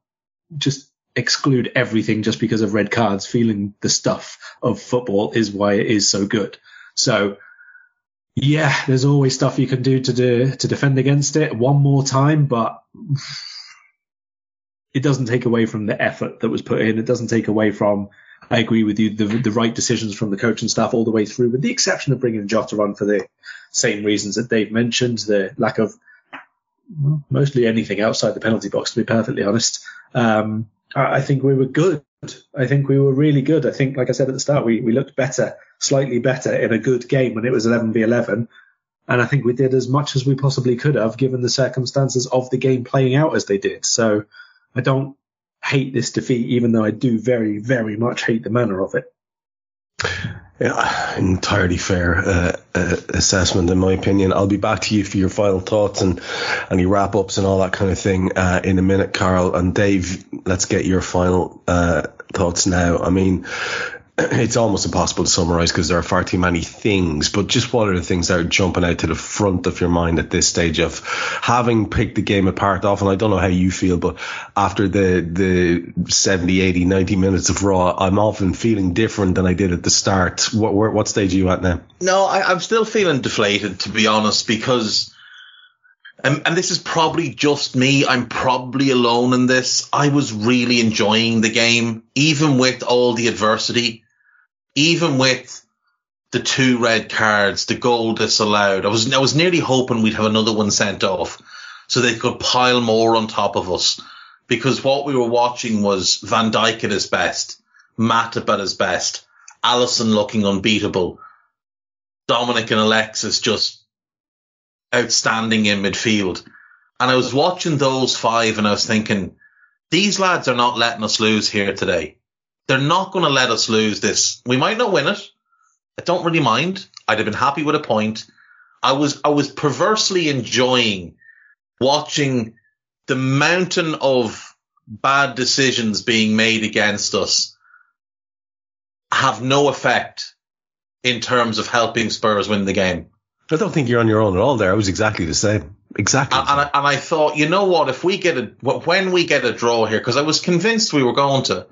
Speaker 3: just exclude everything just because of red cards. Feeling the stuff of football is why it is so good. So yeah, there's always stuff you can do to do, to defend against it one more time, but it doesn't take away from the effort that was put in. It doesn't take away from I agree with you. The, the right decisions from the coaching staff all the way through, with the exception of bringing Jota on for the same reasons that Dave mentioned, the lack of mostly anything outside the penalty box, to be perfectly honest. Um, I, think we were good. I think we were really good. I think, like I said at the start, we, we looked better, slightly better in a good game when it was 11 v 11. And I think we did as much as we possibly could have given the circumstances of the game playing out as they did. So I don't hate this defeat, even though I do very, very much hate the manner of it.
Speaker 1: Yeah, entirely fair uh, uh, assessment, in my opinion. I'll be back to you for your final thoughts and any wrap ups and all that kind of thing uh, in a minute, Karl. And Dave, let's get your final uh, thoughts now. I mean, [clears throat] it's almost impossible to summarize because there are far too many things. But just what are the things that are jumping out to the front of your mind at this stage of having picked the game apart off? And I don't know how you feel, but after the the 70, 80, 90 minutes of Raw, I'm often feeling different than I did at the start. What what, what stage are you at now?
Speaker 2: No, I, I'm still feeling deflated, to be honest, because. And, and this is probably just me. I'm probably alone in this. I was really enjoying the game, even with all the adversity even with the two red cards, the goal disallowed, I was I was nearly hoping we'd have another one sent off so they could pile more on top of us. Because what we were watching was Van Dijk at his best, Matip at his best, Alisson looking unbeatable, Dominic and Alexis just outstanding in midfield. And I was watching those five and I was thinking, these lads are not letting us lose here today. They're not going to let us lose this. We might not win it. I don't really mind. I'd have been happy with a point. I was, I was perversely enjoying watching the mountain of bad decisions being made against us have no effect in terms of helping Spurs win the game.
Speaker 1: I don't think you're on your own at all there. I was exactly the same. Exactly.
Speaker 2: And, and, I, and I thought, you know what? If we get a, when we get a draw here, because I was convinced we were going to,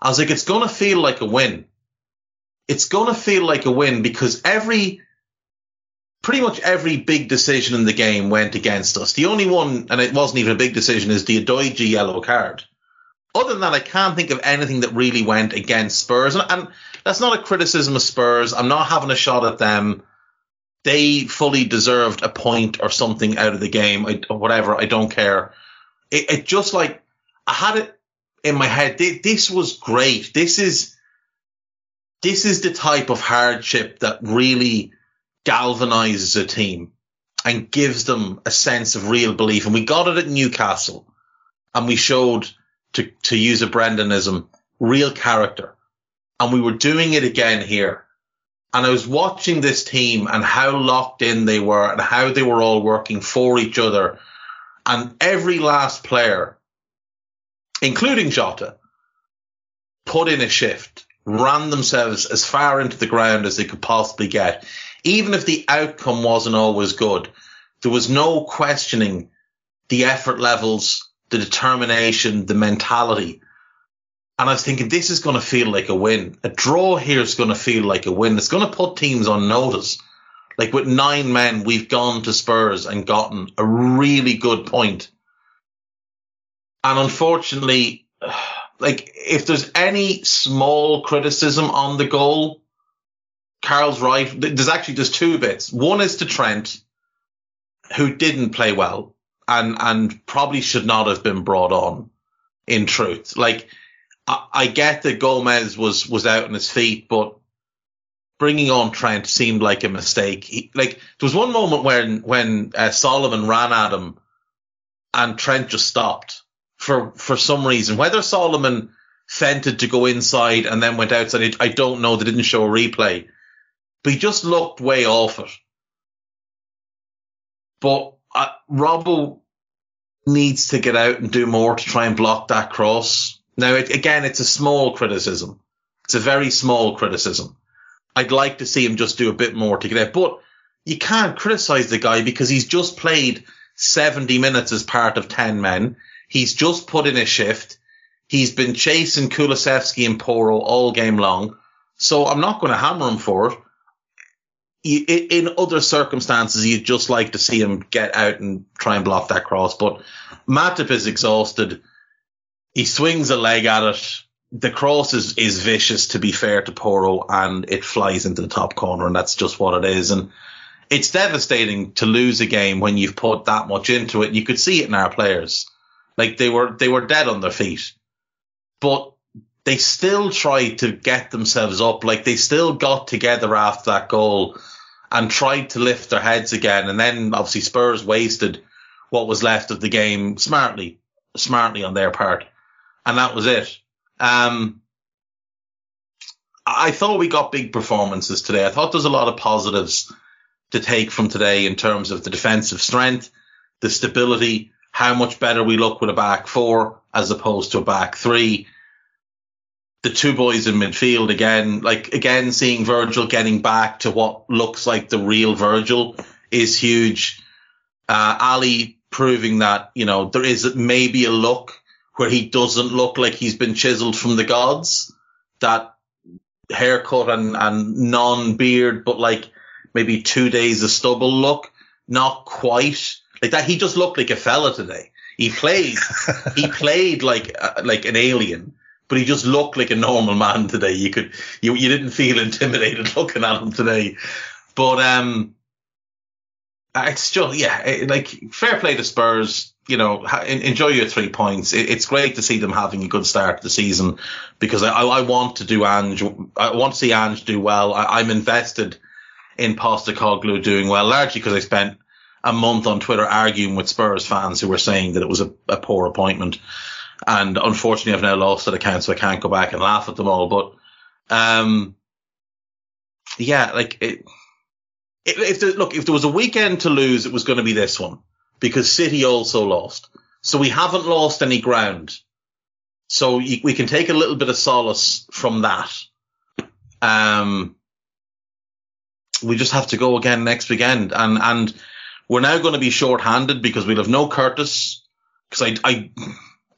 Speaker 2: I was like, it's going to feel like a win. It's going to feel like a win because every, pretty much every big decision in the game went against us. The only one, and it wasn't even a big decision, is the Udogie yellow card. Other than that, I can't think of anything that really went against Spurs. And, and that's not a criticism of Spurs. I'm not having a shot at them. They fully deserved a point or something out of the game, I, or whatever. I don't care. It, it just like, I had it in my head, this was great. This is, this is the type of hardship that really galvanizes a team and gives them a sense of real belief. And we got it at Newcastle and we showed to, to use a Brendanism, real character. And we were doing it again here. And I was watching this team and how locked in they were and how they were all working for each other. And every last player including Jota, put in a shift, ran themselves as far into the ground as they could possibly get. Even if the outcome wasn't always good, there was no questioning the effort levels, the determination, the mentality. And I was thinking, this is going to feel like a win. A draw here is going to feel like a win. It's going to put teams on notice. Like with nine men, we've gone to Spurs and gotten a really good point and unfortunately, [sighs] like if there's any small criticism on the goal, Karl's right. There's actually there's two bits. One is to Trent, who didn't play well and and probably should not have been brought on. In truth, like I, I get that Gomez was was out on his feet, but bringing on Trent seemed like a mistake. He, like there was one moment when when uh, Solomon ran at him, and Trent just stopped for for some reason. Whether Solomon fented to go inside and then went outside, I don't know. They didn't show a replay, but he just looked way off it. But uh, Robbo needs to get out and do more to try and block that cross. Now, it, again, it's a small criticism. It's a very small criticism. I'd like to see him just do a bit more to get out. But you can't criticize the guy because he's just played 70 minutes as part of 10 men. He's just put in a shift. He's been chasing Kulusevski and Porro all game long. So I'm not going to hammer him for it. In other circumstances, you'd just like to see him get out and try and block that cross. But Matip is exhausted. He swings a leg at it. The cross is, is vicious, to be fair to Porro, and it flies into the top corner, and that's just what it is. And it's devastating to lose a game when you've put that much into it. You could see it in our players. Like they were, they were dead on their feet, but they still tried to get themselves up. Like they still got together after that goal and tried to lift their heads again. And then obviously Spurs wasted what was left of the game smartly, smartly on their part. And that was it. Um, I thought we got big performances today. I thought there's a lot of positives to take from today in terms of the defensive strength, the stability, how much better we look with a back four as opposed to a back three. The two boys in midfield again, like again, seeing Virgil getting back to what looks like the real Virgil is huge. Uh, Ali proving that, you know, there is maybe a look where he doesn't look like he's been chiseled from the gods. That haircut and, and non beard, but like maybe two days of stubble look. Not quite like that. He just looked like a fella today. He played, he [laughs] played like, uh, like an alien, but he just looked like a normal man today. You could, you, you didn't feel [laughs] intimidated looking at him today. But, um, it's just, yeah, it, like fair play to Spurs. You know, ha, enjoy your three points. It, it's great to see them having a good start to the season because I, I want to do Ange. I want to see Ange do well. I, I'm invested in Postecoglou doing well, largely because I spent a month on Twitter arguing with Spurs fans who were saying that it was a, a poor appointment. And unfortunately, I've now lost that account, so I can't go back and laugh at them all. But, um, yeah, like it, if there, look, if there was a weekend to lose, it was going to be this one because City also lost. So we haven't lost any ground. So we can take a little bit of solace from that. Um, we just have to go again next weekend. And, and we're now going to be short-handed because we'll have no Curtis. Cause I, I,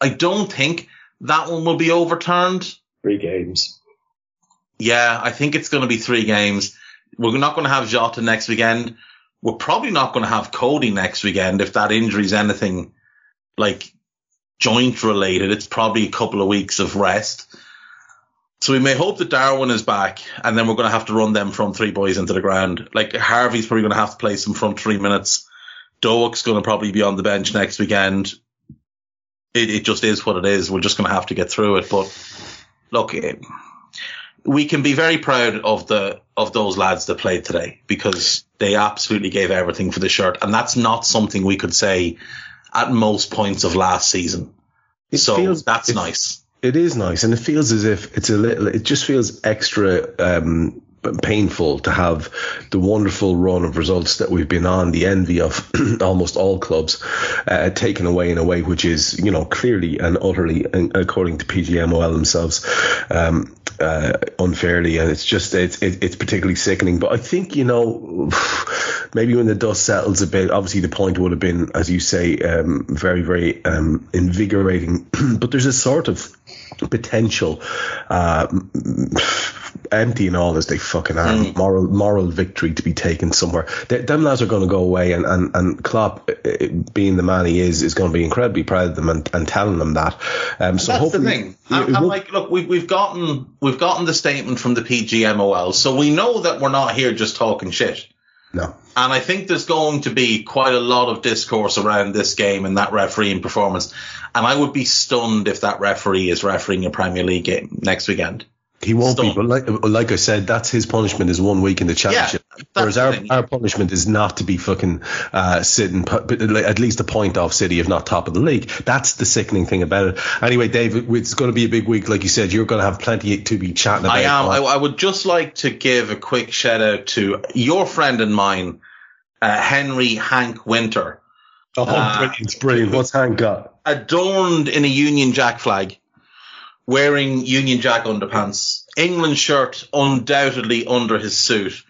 Speaker 2: I don't think that one will be overturned.
Speaker 3: Three games.
Speaker 2: Yeah, I think it's going to be three games. We're not going to have Jota next weekend. We're probably not going to have Cody next weekend if that injury is anything like joint related. It's probably a couple of weeks of rest. So we may hope that Darwin is back, and then we're going to have to run them from three boys into the ground. Like Harvey's probably going to have to play some front three minutes. Doak's going to probably be on the bench next weekend. It, it just is what it is. We're just going to have to get through it. But look, it, we can be very proud of the of those lads that played today because they absolutely gave everything for the shirt, and that's not something we could say at most points of last season. It so feels, that's nice
Speaker 1: it is nice, and it feels as if it's a little. It just feels extra um, painful to have the wonderful run of results that we've been on, the envy of [clears throat] almost all clubs, uh, taken away in a way which is, you know, clearly and utterly, according to PGMOL themselves, um, uh, unfairly, and it's just it's it's particularly sickening. But I think you know, [sighs] maybe when the dust settles a bit, obviously the point would have been, as you say, um, very very um, invigorating. [clears throat] but there's a sort of potential. Uh, empty and all as they fucking are. Mm. Moral moral victory to be taken somewhere. They, them lads are going to go away, and and and Klopp, uh, being the man he is, is going to be incredibly proud of them and, and telling them that. Um, so
Speaker 2: that's the thing. I'm, I'm like, look, we've we've gotten we've gotten the statement from the PGMOL, so we know that we're not here just talking shit.
Speaker 1: No.
Speaker 2: And I think there's going to be quite a lot of discourse around this game and that refereeing performance. And I would be stunned if that referee is refereeing a Premier League game next weekend.
Speaker 1: He won't be, but like like I said, that's his punishment is one week in the championship. Yeah, Whereas our, our punishment is not to be fucking uh, sitting at least a point off City, if not top of the league. That's the sickening thing about it. Anyway, Dave, it's going to be a big week, like you said. You're going to have plenty to be chatting about. I
Speaker 2: am. I, I would just like to give a quick shout out to your friend and mine, uh, Henry Hank Winter.
Speaker 1: Oh, uh, brilliant! Brilliant. What's Hank got?
Speaker 2: Adorned in a Union Jack flag wearing Union Jack underpants, England shirt undoubtedly under his suit,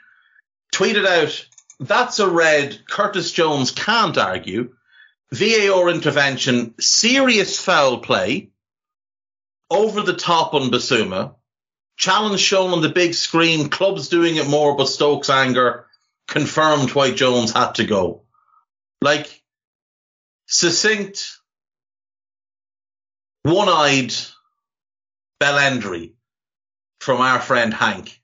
Speaker 2: tweeted out, that's a red Curtis Jones can't argue. VAR intervention, serious foul play, over the top on Bissouma, challenge shown on the big screen, clubs doing it more, but Stokes' anger confirmed why Jones had to go. Like, succinct, one-eyed Belendry from our friend Hank,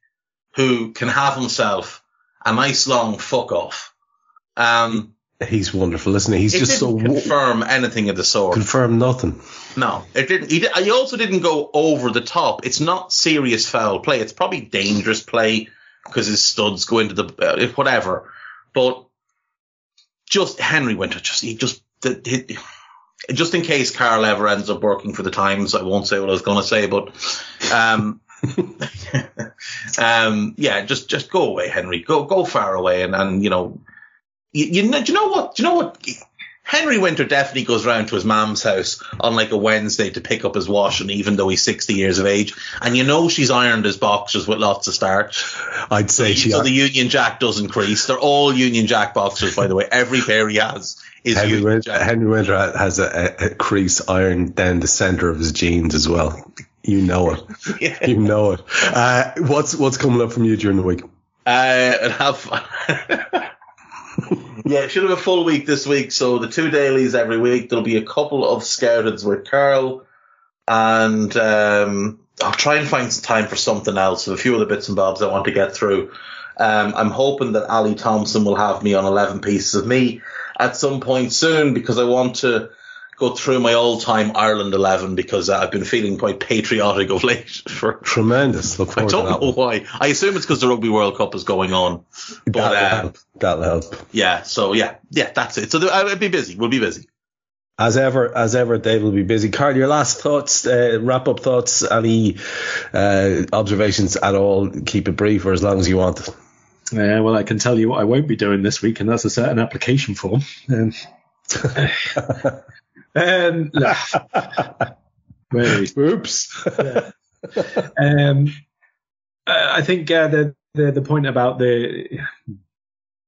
Speaker 2: who can have himself a nice long fuck off. Um,
Speaker 1: He's wonderful, isn't he? He's just so
Speaker 2: didn't
Speaker 1: wo-
Speaker 2: confirm anything of the sort.
Speaker 1: confirm nothing.
Speaker 2: No, it didn't. He, did, he also didn't go over the top. It's not serious foul play. It's probably dangerous play because his studs go into the uh, whatever. But just Henry Winter, just he just the, he, just in case Karl ever ends up working for the Times, I won't say what I was going to say, but um, [laughs] um, yeah, just just go away, Henry. Go go far away, and and you know, you, you know, do you know what? Do you know what? Henry Winter definitely goes round to his mom's house on like a Wednesday to pick up his washing, even though he's 60 years of age. And you know she's ironed his boxers with lots of starch.
Speaker 1: I'd say she.
Speaker 2: So the Union Jack doesn't crease. They're all Union Jack boxers, by the way. Every pair he has is
Speaker 1: Henry Winter, Henry Winter has a, a, crease ironed down the center of his jeans as well. You know it. [laughs]
Speaker 2: Yeah.
Speaker 1: You know it. Uh, what's what's coming up from you during the week?
Speaker 2: Uh, and have [laughs] yeah, it should have a full week this week. So the two dailies every week. There'll be a couple of scouteds with Karl, and um, I'll try and find some time for something else. A few other bits and bobs I want to get through. Um, I'm hoping that Ali Thompson will have me on 11 pieces of me at some point soon because I want to go through my all-time Ireland 11 because uh, I've been feeling quite patriotic of late [laughs] for
Speaker 1: Tremendous. Look forward I don't
Speaker 2: know
Speaker 1: one.
Speaker 2: why. I assume it's because the Rugby World Cup is going on. But
Speaker 1: That'll
Speaker 2: uh,
Speaker 1: help. That'll help.
Speaker 2: yeah, so yeah, yeah, that's it. So I'll be busy. We'll be busy.
Speaker 1: As ever, as ever, Dave will be busy. Karl, your last thoughts, uh, wrap up thoughts, any uh, observations at all? Keep it brief or as long as you want.
Speaker 3: Uh, well, I can tell you what I won't be doing this week, and that's a certain application form. Um, [laughs] um, look, [laughs] where is-
Speaker 1: Oops.
Speaker 3: um, uh, I think uh, the, the the point about the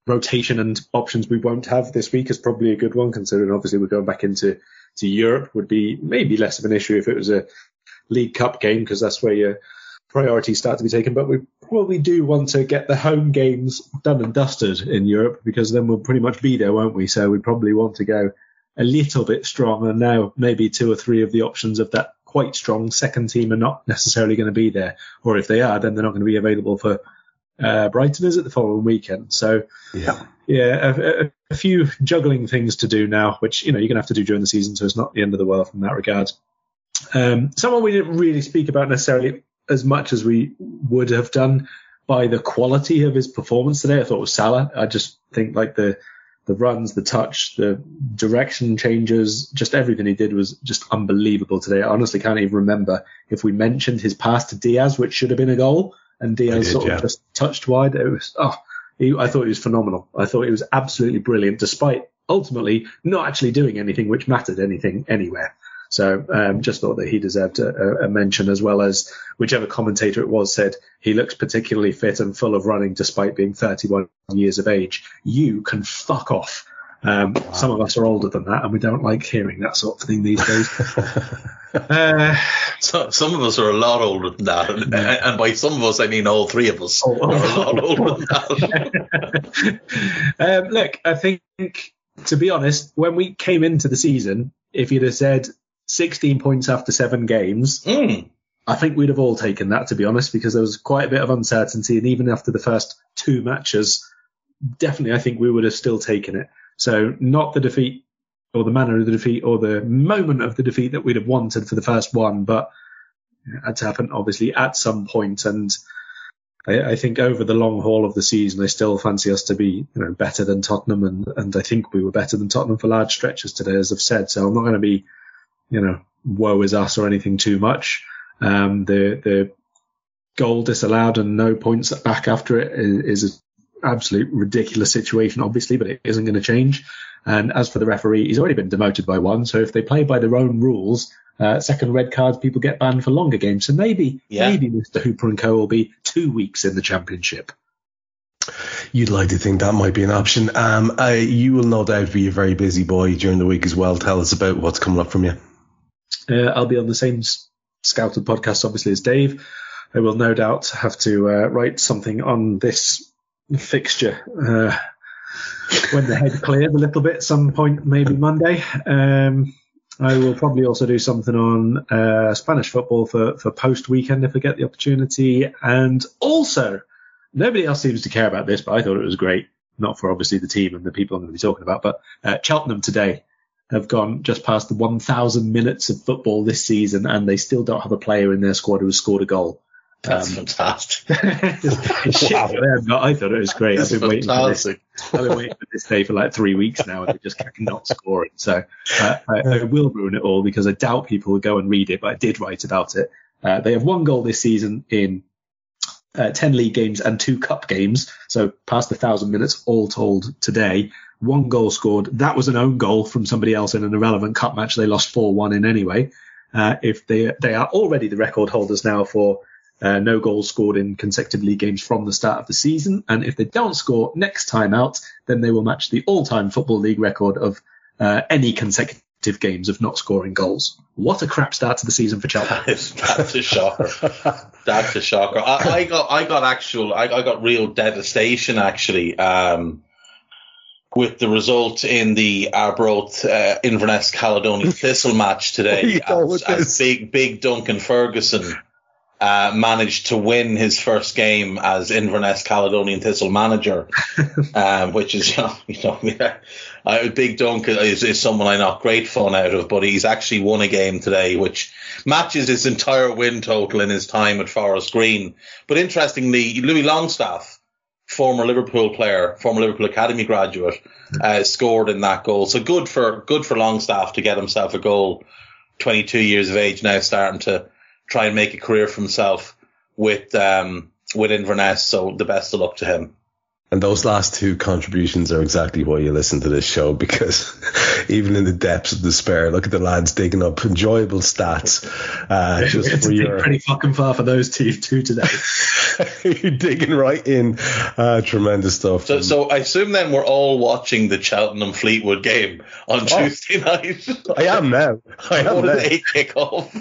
Speaker 3: rotation and options we won't have this week is probably a good one, considering obviously we're going back into to Europe. Would be maybe less of an issue if it was a League Cup game because that's where your priorities start to be taken. But we probably do want to get the home games done and dusted in Europe because then we'll pretty much be there, won't we? So we probably want to go a little bit strong. And now maybe two or three of the options of that quite strong second team are not necessarily going to be there. Or if they are, then they're not going to be available for uh, Brighton, is it the following weekend? So
Speaker 1: yeah.
Speaker 3: yeah, a, a, a few juggling things to do now, which you know you're gonna have to do during the season, so it's not the end of the world from that regard. Um, someone we didn't really speak about necessarily as much as we would have done by the quality of his performance today. I thought was Salah. I just think like the the runs, the touch, the direction changes, just everything he did was just unbelievable today. I honestly can't even remember if we mentioned his pass to Diaz, which should have been a goal, and Diaz
Speaker 1: did,
Speaker 3: sort
Speaker 1: yeah.
Speaker 3: of just touched wide. It was oh, he, I thought he was phenomenal. I thought he was absolutely brilliant, despite ultimately not actually doing anything which mattered anything anywhere. So um, just thought that he deserved a, a mention as well as whichever commentator it was said he looks particularly fit and full of running despite being 31 years of age. You can fuck off. Um, Some of us are older than that and we don't like hearing that sort of thing these days. [laughs] uh,
Speaker 2: So some of us are a lot older than that, and, [laughs] and by some of us I mean all three of us
Speaker 3: Oh,
Speaker 2: are a lot older than that. [laughs]
Speaker 3: um, look, I think to be honest, when we came into the season, if you'd have said 16 points after seven games,
Speaker 2: Mm.
Speaker 3: I think we'd have all taken that to be honest, because there was quite a bit of uncertainty, and even after the first two matches, definitely I think we would have still taken it. So not the defeat or the manner of the defeat or the moment of the defeat that we'd have wanted for the first one, but it had to happen obviously at some point. and. I, I think over the long haul of the season, I still fancy us to be, you know, better than Tottenham, and, and I think we were better than Tottenham for large stretches today, as I've said. So I'm not going to be, you know, woe is us or anything too much. Um, the the goal disallowed and no points back after it is, is an absolute ridiculous situation, obviously, but it isn't going to change. And as for the referee, he's already been demoted by one. So if they play by their own rules uh, second red cards, people get banned for longer games. So maybe,
Speaker 2: Yeah.
Speaker 3: maybe Mr. Hooper and Co will be two weeks in the championship.
Speaker 1: You'd like to think that might be an option. Um, I, you will no doubt be a very busy boy during the week as well. Tell us about what's coming up from you.
Speaker 3: Uh, I'll be on the same Scouted podcast, obviously, as Dave. I will no doubt have to uh, write something on this fixture uh, when the head clears a little bit, some point, maybe Monday. Um, I will probably also do something on uh, Spanish football for, for post weekend if I get the opportunity. And also, nobody else seems to care about this, but I thought it was great. Not for obviously the team and the people I'm going to be talking about, but uh, Cheltenham today have gone just past the 1,000 minutes of football this season, and they still don't have a player in their squad who has scored a goal.
Speaker 2: That's
Speaker 3: Um,
Speaker 2: fantastic. [laughs]
Speaker 3: it's shit for them, I thought it was great. I've been waiting for this. I've been waiting for this day for like three weeks now, and they just cannot score it. So uh, I, I will ruin it all because I doubt people will go and read it, but I did write about it. Uh, they have one goal this season in uh, 10 league games and two cup games, so past the thousand minutes all told today. One goal scored. That was an own goal from somebody else in an irrelevant cup match. They lost 4-1 in anyway. Uh, if they they are already the record holders now for uh, no goals scored in consecutive league games from the start of the season, and if they don't score next time out, then they will match the all-time football league record of uh, any consecutive games of not scoring goals. What a crap start to the season for Chelsea. [laughs]
Speaker 2: That's, a shocker. That's a shocker. I, I got, I got actual, I, I got real devastation actually, um, with the result in the Arbroath uh, Inverness Caledonian [laughs] Thistle match today.
Speaker 1: Where you go
Speaker 2: As, as big, big Duncan Ferguson uh, managed to win his first game as Inverness Caledonian Thistle manager, um, [laughs] which is, [laughs] you know, you know yeah, uh, Big Dunk is, is someone I knock great fun out of, but he's actually won a game today, which matches his entire win total in his time at Forest Green. But interestingly, Luis Longstaff, former Liverpool player, former Liverpool Academy graduate, uh, scored in that goal. So good for good for Longstaff to get himself a goal. 22 years of age now, starting to try and make a career for himself with um, with Inverness. So the best of luck to him.
Speaker 1: And those last two contributions are exactly why you listen to this show because [laughs] even in the depths of despair, look at the lads digging up enjoyable stats uh, just
Speaker 3: had to
Speaker 1: for your
Speaker 3: pretty fucking far for those two, two today. [laughs]
Speaker 1: you're digging right in. Uh, tremendous stuff.
Speaker 2: So, so I assume then we're all watching the Cheltenham Fleetwood game on Tuesday night.
Speaker 1: I am now. I am now.
Speaker 2: an eight kick off.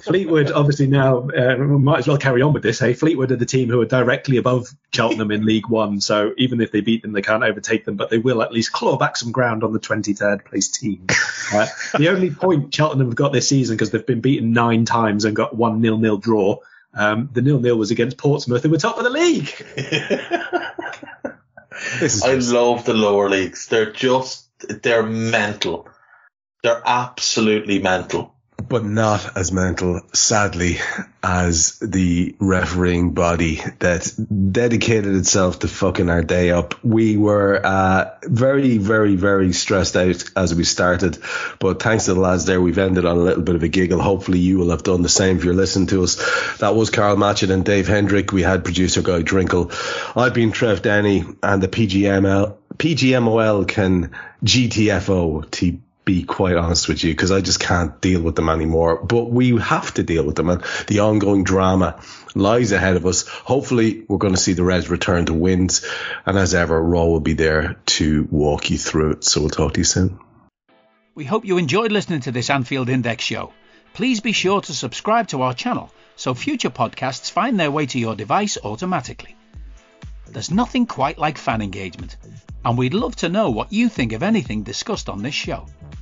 Speaker 3: Fleetwood, obviously now, uh, we might as well carry on with this. Hey, Fleetwood are the team who are directly above Cheltenham in League One, so even if they beat them, they can't overtake them, but they will at least claw back some ground on the 23rd place team. Uh, [laughs] the only point Cheltenham have got this season, because they've been beaten nine times and got one nil-nil draw, um, the nil-nil was against Portsmouth, who were top of the league. [laughs]
Speaker 2: I love the lower leagues. They're just, they're mental. They're absolutely mental.
Speaker 1: But not as mental, sadly, as the refereeing body that dedicated itself to fucking our day up. We were uh, very, very, very stressed out as we started, but thanks to the lads there, we've ended on a little bit of a giggle. Hopefully, you will have done the same if you're listening to us. That was Karl Matchett and Dave Hendrick. We had producer Guy Drinkle. I've been Trev Downey, and the PGML, PGMOL can GTFO to be quite honest with you, because I just can't deal with them anymore. But we have to deal with them, and the ongoing drama lies ahead of us. Hopefully, we're going to see the Reds return to wins, and as ever, Raw will be there to walk you through it. So we'll talk to you soon.
Speaker 4: We hope you enjoyed listening to this Anfield Index show. Please be sure to subscribe to our channel so future podcasts find their way to your device automatically. There's nothing quite like fan engagement, and we'd love to know what you think of anything discussed on this show.